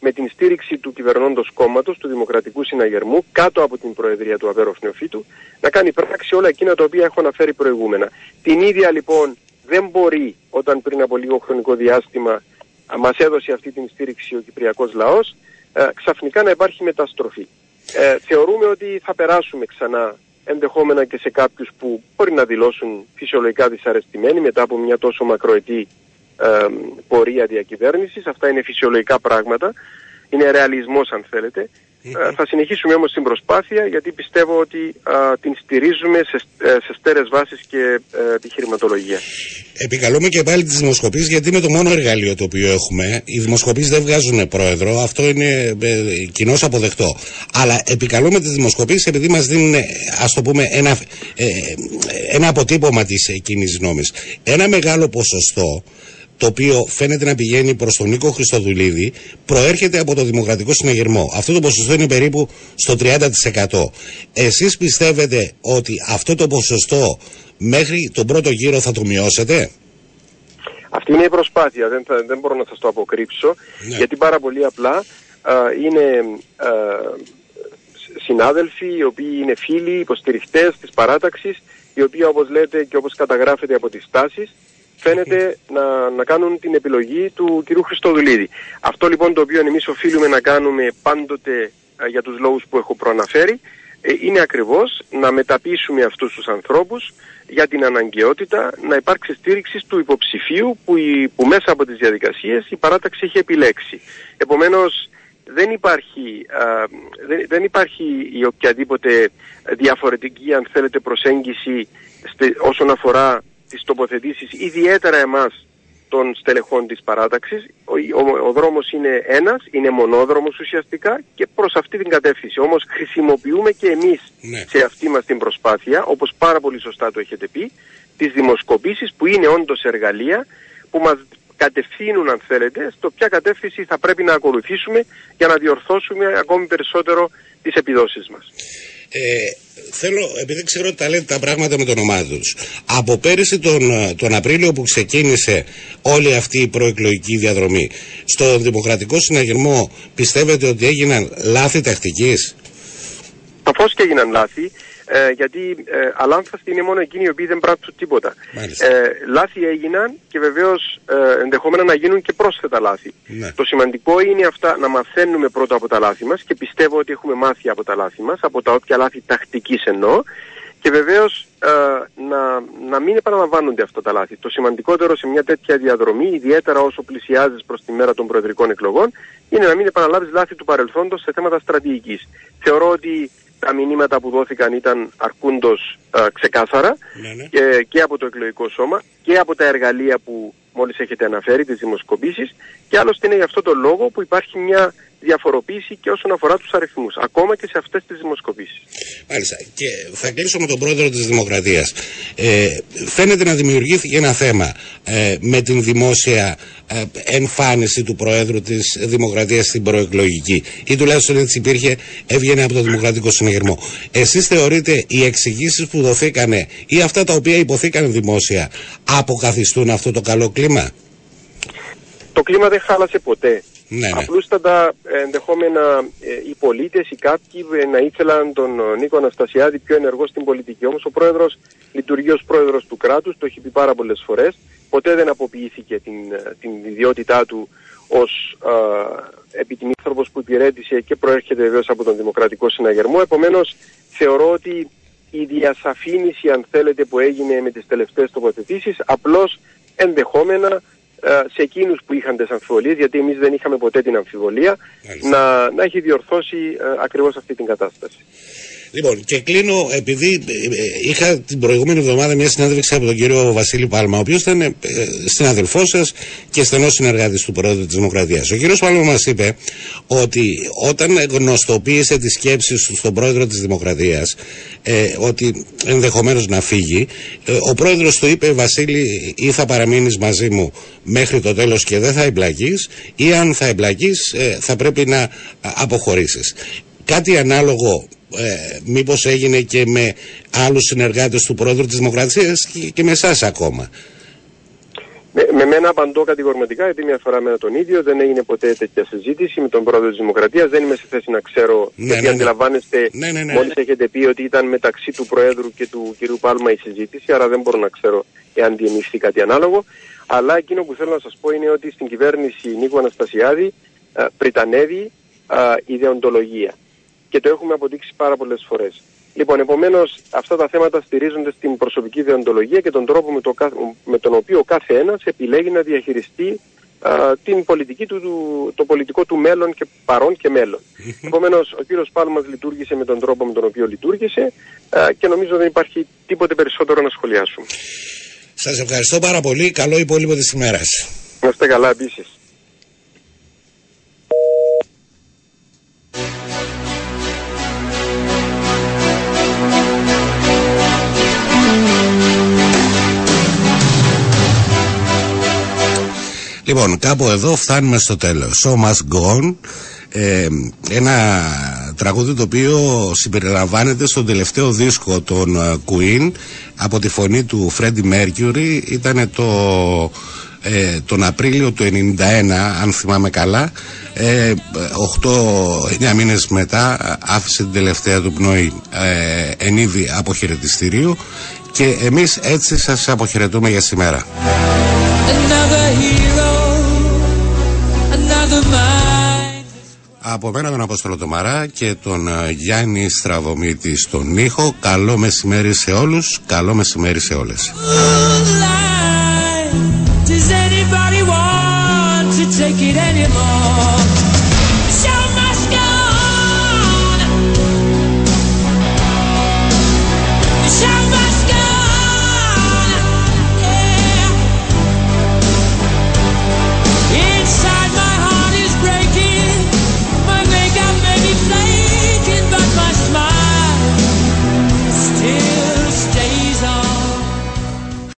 με την στήριξη του κυβερνώντος κόμματος, του Δημοκρατικού Συναγερμού, κάτω από την Προεδρία του Αβέροφ Νεοφύτου, να κάνει πράξη όλα εκείνα τα οποία έχω αναφέρει προηγούμενα. Την ίδια λοιπόν δεν μπορεί όταν πριν από λίγο χρονικό διάστημα α, μας έδωσε αυτή την στήριξη ο Κυπριακός λαός, ε, ξαφνικά να υπάρχει μεταστροφή. Ε, θεωρούμε ότι θα περάσουμε ξανά ενδεχόμενα και σε κάποιους που μπορεί να δηλώσουν φυσιολογικά δυσαρεστημένοι μετά από μια τόσο μακροετή ε, πορεία διακυβέρνησης. Αυτά είναι φυσιολογικά πράγματα. Είναι ρεαλισμός αν θέλετε. Ε, θα συνεχίσουμε όμως την προσπάθεια γιατί πιστεύω ότι α, την στηρίζουμε σε, ε, σε στέρες βάσεις και ε, επιχειρηματολογία. Επικαλούμε και πάλι τις δημοσκοπήσεις γιατί είναι το μόνο εργαλείο το οποίο έχουμε. Οι δημοσκοπήσεις δεν βγάζουν πρόεδρο, αυτό είναι ε, κοινώς αποδεκτό. Αλλά επικαλούμε τις δημοσκοπήσεις επειδή μας δίνουν, ας το πούμε, ένα, ε, ένα αποτύπωμα της κοινής γνώμης. Ένα μεγάλο ποσοστό το οποίο φαίνεται να πηγαίνει προς τον Νίκο Χριστοδουλίδη, προέρχεται από το Δημοκρατικό Συναγερμό. Αυτό το ποσοστό είναι περίπου στο 30%. Εσείς πιστεύετε ότι αυτό το ποσοστό μέχρι τον πρώτο γύρο θα το μειώσετε; Αυτή είναι η προσπάθεια, δεν, θα, δεν μπορώ να σας το αποκρύψω, Ναι. γιατί πάρα πολύ απλά α, είναι α, σ- συνάδελφοι, οι οποίοι είναι φίλοι, υποστηριχτές της παράταξης, οι οποίοι όπως λέτε και όπως καταγράφεται από τις τάσεις, φαίνεται να, να κάνουν την επιλογή του κυρίου Χριστοδουλίδη. Αυτό λοιπόν το οποίο εμείς οφείλουμε να κάνουμε πάντοτε α, για τους λόγους που έχω προαναφέρει, ε, είναι ακριβώς να μεταπίσουμε αυτούς τους ανθρώπους για την αναγκαιότητα να υπάρξει στήριξη του υποψηφίου που, η- που μέσα από τις διαδικασίες η παράταξη έχει επιλέξει. Επομένως δεν υπάρχει, α, δεν, δεν υπάρχει η οποιαδήποτε διαφορετική αν θέλετε προσέγγιση στε- όσον αφορά τις τοποθετήσεις ιδιαίτερα εμάς των στελεχών της παράταξης. Ο, ο, ο δρόμος είναι ένας, είναι μονόδρομος ουσιαστικά και προς αυτή την κατεύθυνση. Όμως χρησιμοποιούμε και εμείς Ναι. σε αυτή μας την προσπάθεια, όπως πάρα πολύ σωστά το έχετε πει, τις δημοσκοπήσεις που είναι όντως εργαλεία που μας κατευθύνουν αν θέλετε στο ποια κατεύθυνση θα πρέπει να ακολουθήσουμε για να διορθώσουμε ακόμη περισσότερο τις επιδόσεις μας. Ε, θέλω, επειδή ξέρω ότι τα λέτε τα πράγματα με το όνομά τους. Από πέρυσι τον, ε, τον Απρίλιο που ξεκίνησε όλη αυτή η προεκλογική διαδρομή, στο Δημοκρατικό Συναγερμό πιστεύετε ότι έγιναν λάθη τακτικής; Σαφώς και έγιναν λάθη, ε, γιατί ε, αλάνθαστοι είναι μόνο εκείνοι οι οποίοι δεν πράττουν τίποτα. Μάλιστα. Ε, λάθη έγιναν και βεβαίως ε, ενδεχόμενα να γίνουν και πρόσθετα λάθη. Ναι. Το σημαντικό είναι αυτά να μαθαίνουμε πρώτα από τα λάθη μας και πιστεύω ότι έχουμε μάθει από τα λάθη μας, από τα όποια λάθη τακτικής εννοώ, Και βεβαίως ε, να, να μην επαναλαμβάνονται αυτά τα λάθη. Το σημαντικότερο σε μια τέτοια διαδρομή, ιδιαίτερα όσο πλησιάζεις προς τη μέρα των προεδρικών εκλογών, είναι να μην επαναλάβεις λάθη του παρελθόντος σε θέματα στρατηγικής. Θεωρώ ότι τα μηνύματα που δόθηκαν ήταν αρκούντος ε, ξεκάθαρα Ναι, ναι. και, και από το εκλογικό σώμα και από τα εργαλεία που μόλις έχετε αναφέρει, τις δημοσκοπήσεις και άλλωστε είναι γι' αυτό το λόγο που υπάρχει μια διαφοροποίηση και όσον αφορά τους αριθμούς, ακόμα και σε αυτές τις δημοσκοπήσεις. Μάλιστα. Και θα κλείσω με τον πρόεδρο της Δημοκρατίας. Ε, φαίνεται να δημιουργήθηκε ένα θέμα ε, με την δημόσια ε, εμφάνιση του Προέδρου της Δημοκρατίας στην προεκλογική ή τουλάχιστον έτσι υπήρχε, έβγαινε από το Δημοκρατικό Συνεγερμό. Εσείς θεωρείτε οι εξηγήσεις που δοθήκανε ή αυτά τα οποία υποθήκαν δημόσια αποκαθιστούν αυτό το καλό κλίμα; Το κλίμα δεν χάλασε ποτέ. Ναι, ναι. Απλούστατα ε, ενδεχόμενα ε, οι πολίτες ή κάποιοι ε, να ήθελαν τον ε, Νίκο Αναστασιάδη πιο ενεργό στην πολιτική. Όμως ο πρόεδρος λειτουργεί ως πρόεδρος του κράτους, το έχει πει πάρα πολλές φορές. Ποτέ δεν αποποιήθηκε την, ε, την ιδιότητά του ως ε, επιτιμήθροπος που υπηρέτησε και προέρχεται βεβαίως από τον Δημοκρατικό Συναγερμό. Επομένως θεωρώ ότι η διασαφήνιση αν θέλετε που έγινε με τις τελευταίες τοποθετήσεις απλώς ενδεχόμενα ε, σε εκείνους που είχαν τις αμφιβολίες, γιατί εμείς δεν είχαμε ποτέ την αμφιβολία, Μάλιστα. να, να έχει διορθώσει ε, ακριβώς αυτή την κατάσταση. Λοιπόν, και κλείνω επειδή ε, ε, είχα την προηγούμενη εβδομάδα μια συνέντευξη από τον κύριο Βασίλη Πάλμα, ο οποίος ήταν ε, συναδελφό σας και στενός συνεργάτης του Πρόεδρου της Δημοκρατίας. Ο κύριος Πάλμα μας είπε ότι όταν γνωστοποίησε τις σκέψεις του στον Πρόεδρο της Δημοκρατίας, ε, ότι ενδεχομένως να φύγει, ε, ο Πρόεδρος του είπε: Βασίλη, ή θα παραμείνεις μαζί μου μέχρι το τέλος και δεν θα εμπλακείς, ή αν θα εμπλακείς, θα πρέπει να αποχωρήσεις. Κάτι ανάλογο ε, μήπως έγινε και με άλλους συνεργάτες του Πρόεδρου της Δημοκρατίας και, και με εσάς ακόμα; Με, με μένα απαντώ κατηγορηματικά, γιατί μια φορά με τον ίδιο δεν έγινε ποτέ τέτοια συζήτηση με τον πρόεδρο της Δημοκρατίας. Δεν είμαι σε θέση να ξέρω, Ναι, γιατί ναι, ναι. αντιλαμβάνεστε, Ναι, ναι, ναι. μόλις έχετε πει ότι ήταν μεταξύ του Προέδρου και του κ. Πάλμα η συζήτηση, άρα δεν μπορώ να ξέρω εάν διενύχθη κάτι ανάλογο. Αλλά εκείνο που θέλω να σας πω είναι ότι στην κυβέρνηση Νίκου Αναστασιάδη α, πριτανεύει α, η δεοντολογία. Και το έχουμε αποδείξει πάρα πολλές φορές. Λοιπόν, επομένως, αυτά τα θέματα στηρίζονται στην προσωπική δεοντολογία και τον τρόπο με, το, κα- με τον οποίο ο κάθε ένας επιλέγει να διαχειριστεί α, την πολιτική του, του- το πολιτικό του μέλλον και παρόν και μέλλον. Επομένως, ο κύριος Πάλμας λειτουργήσε με τον τρόπο με τον οποίο λειτουργήσε α, και νομίζω δεν υπάρχει τίποτε περισσότερο να σχολιάσουμε. Σας ευχαριστώ πάρα πολύ. Καλό υπόλοιπο της ημέρας. Να είστε καλά επίσης. Λοιπόν, κάπου εδώ φτάνουμε στο τέλος. So Must Go On, ε, ένα τραγούδι το οποίο συμπεριλαμβάνεται στον τελευταίο δίσκο των ε, Queen από τη φωνή του Freddie Mercury. Ήταν το, ε, τον Απρίλιο του 91, αν θυμάμαι καλά. Ε, 8-9 μήνες μετά άφησε την τελευταία του πνοή ε, εν είδη αποχαιρετιστηρίου και εμείς έτσι σας αποχαιρετούμε για σήμερα. Από μένα τον Απόστολο Τομαρά και τον ε, Γιάννη Στραβομίτη στον ήχο. Καλό μεσημέρι σε όλους, καλό μεσημέρι σε όλες.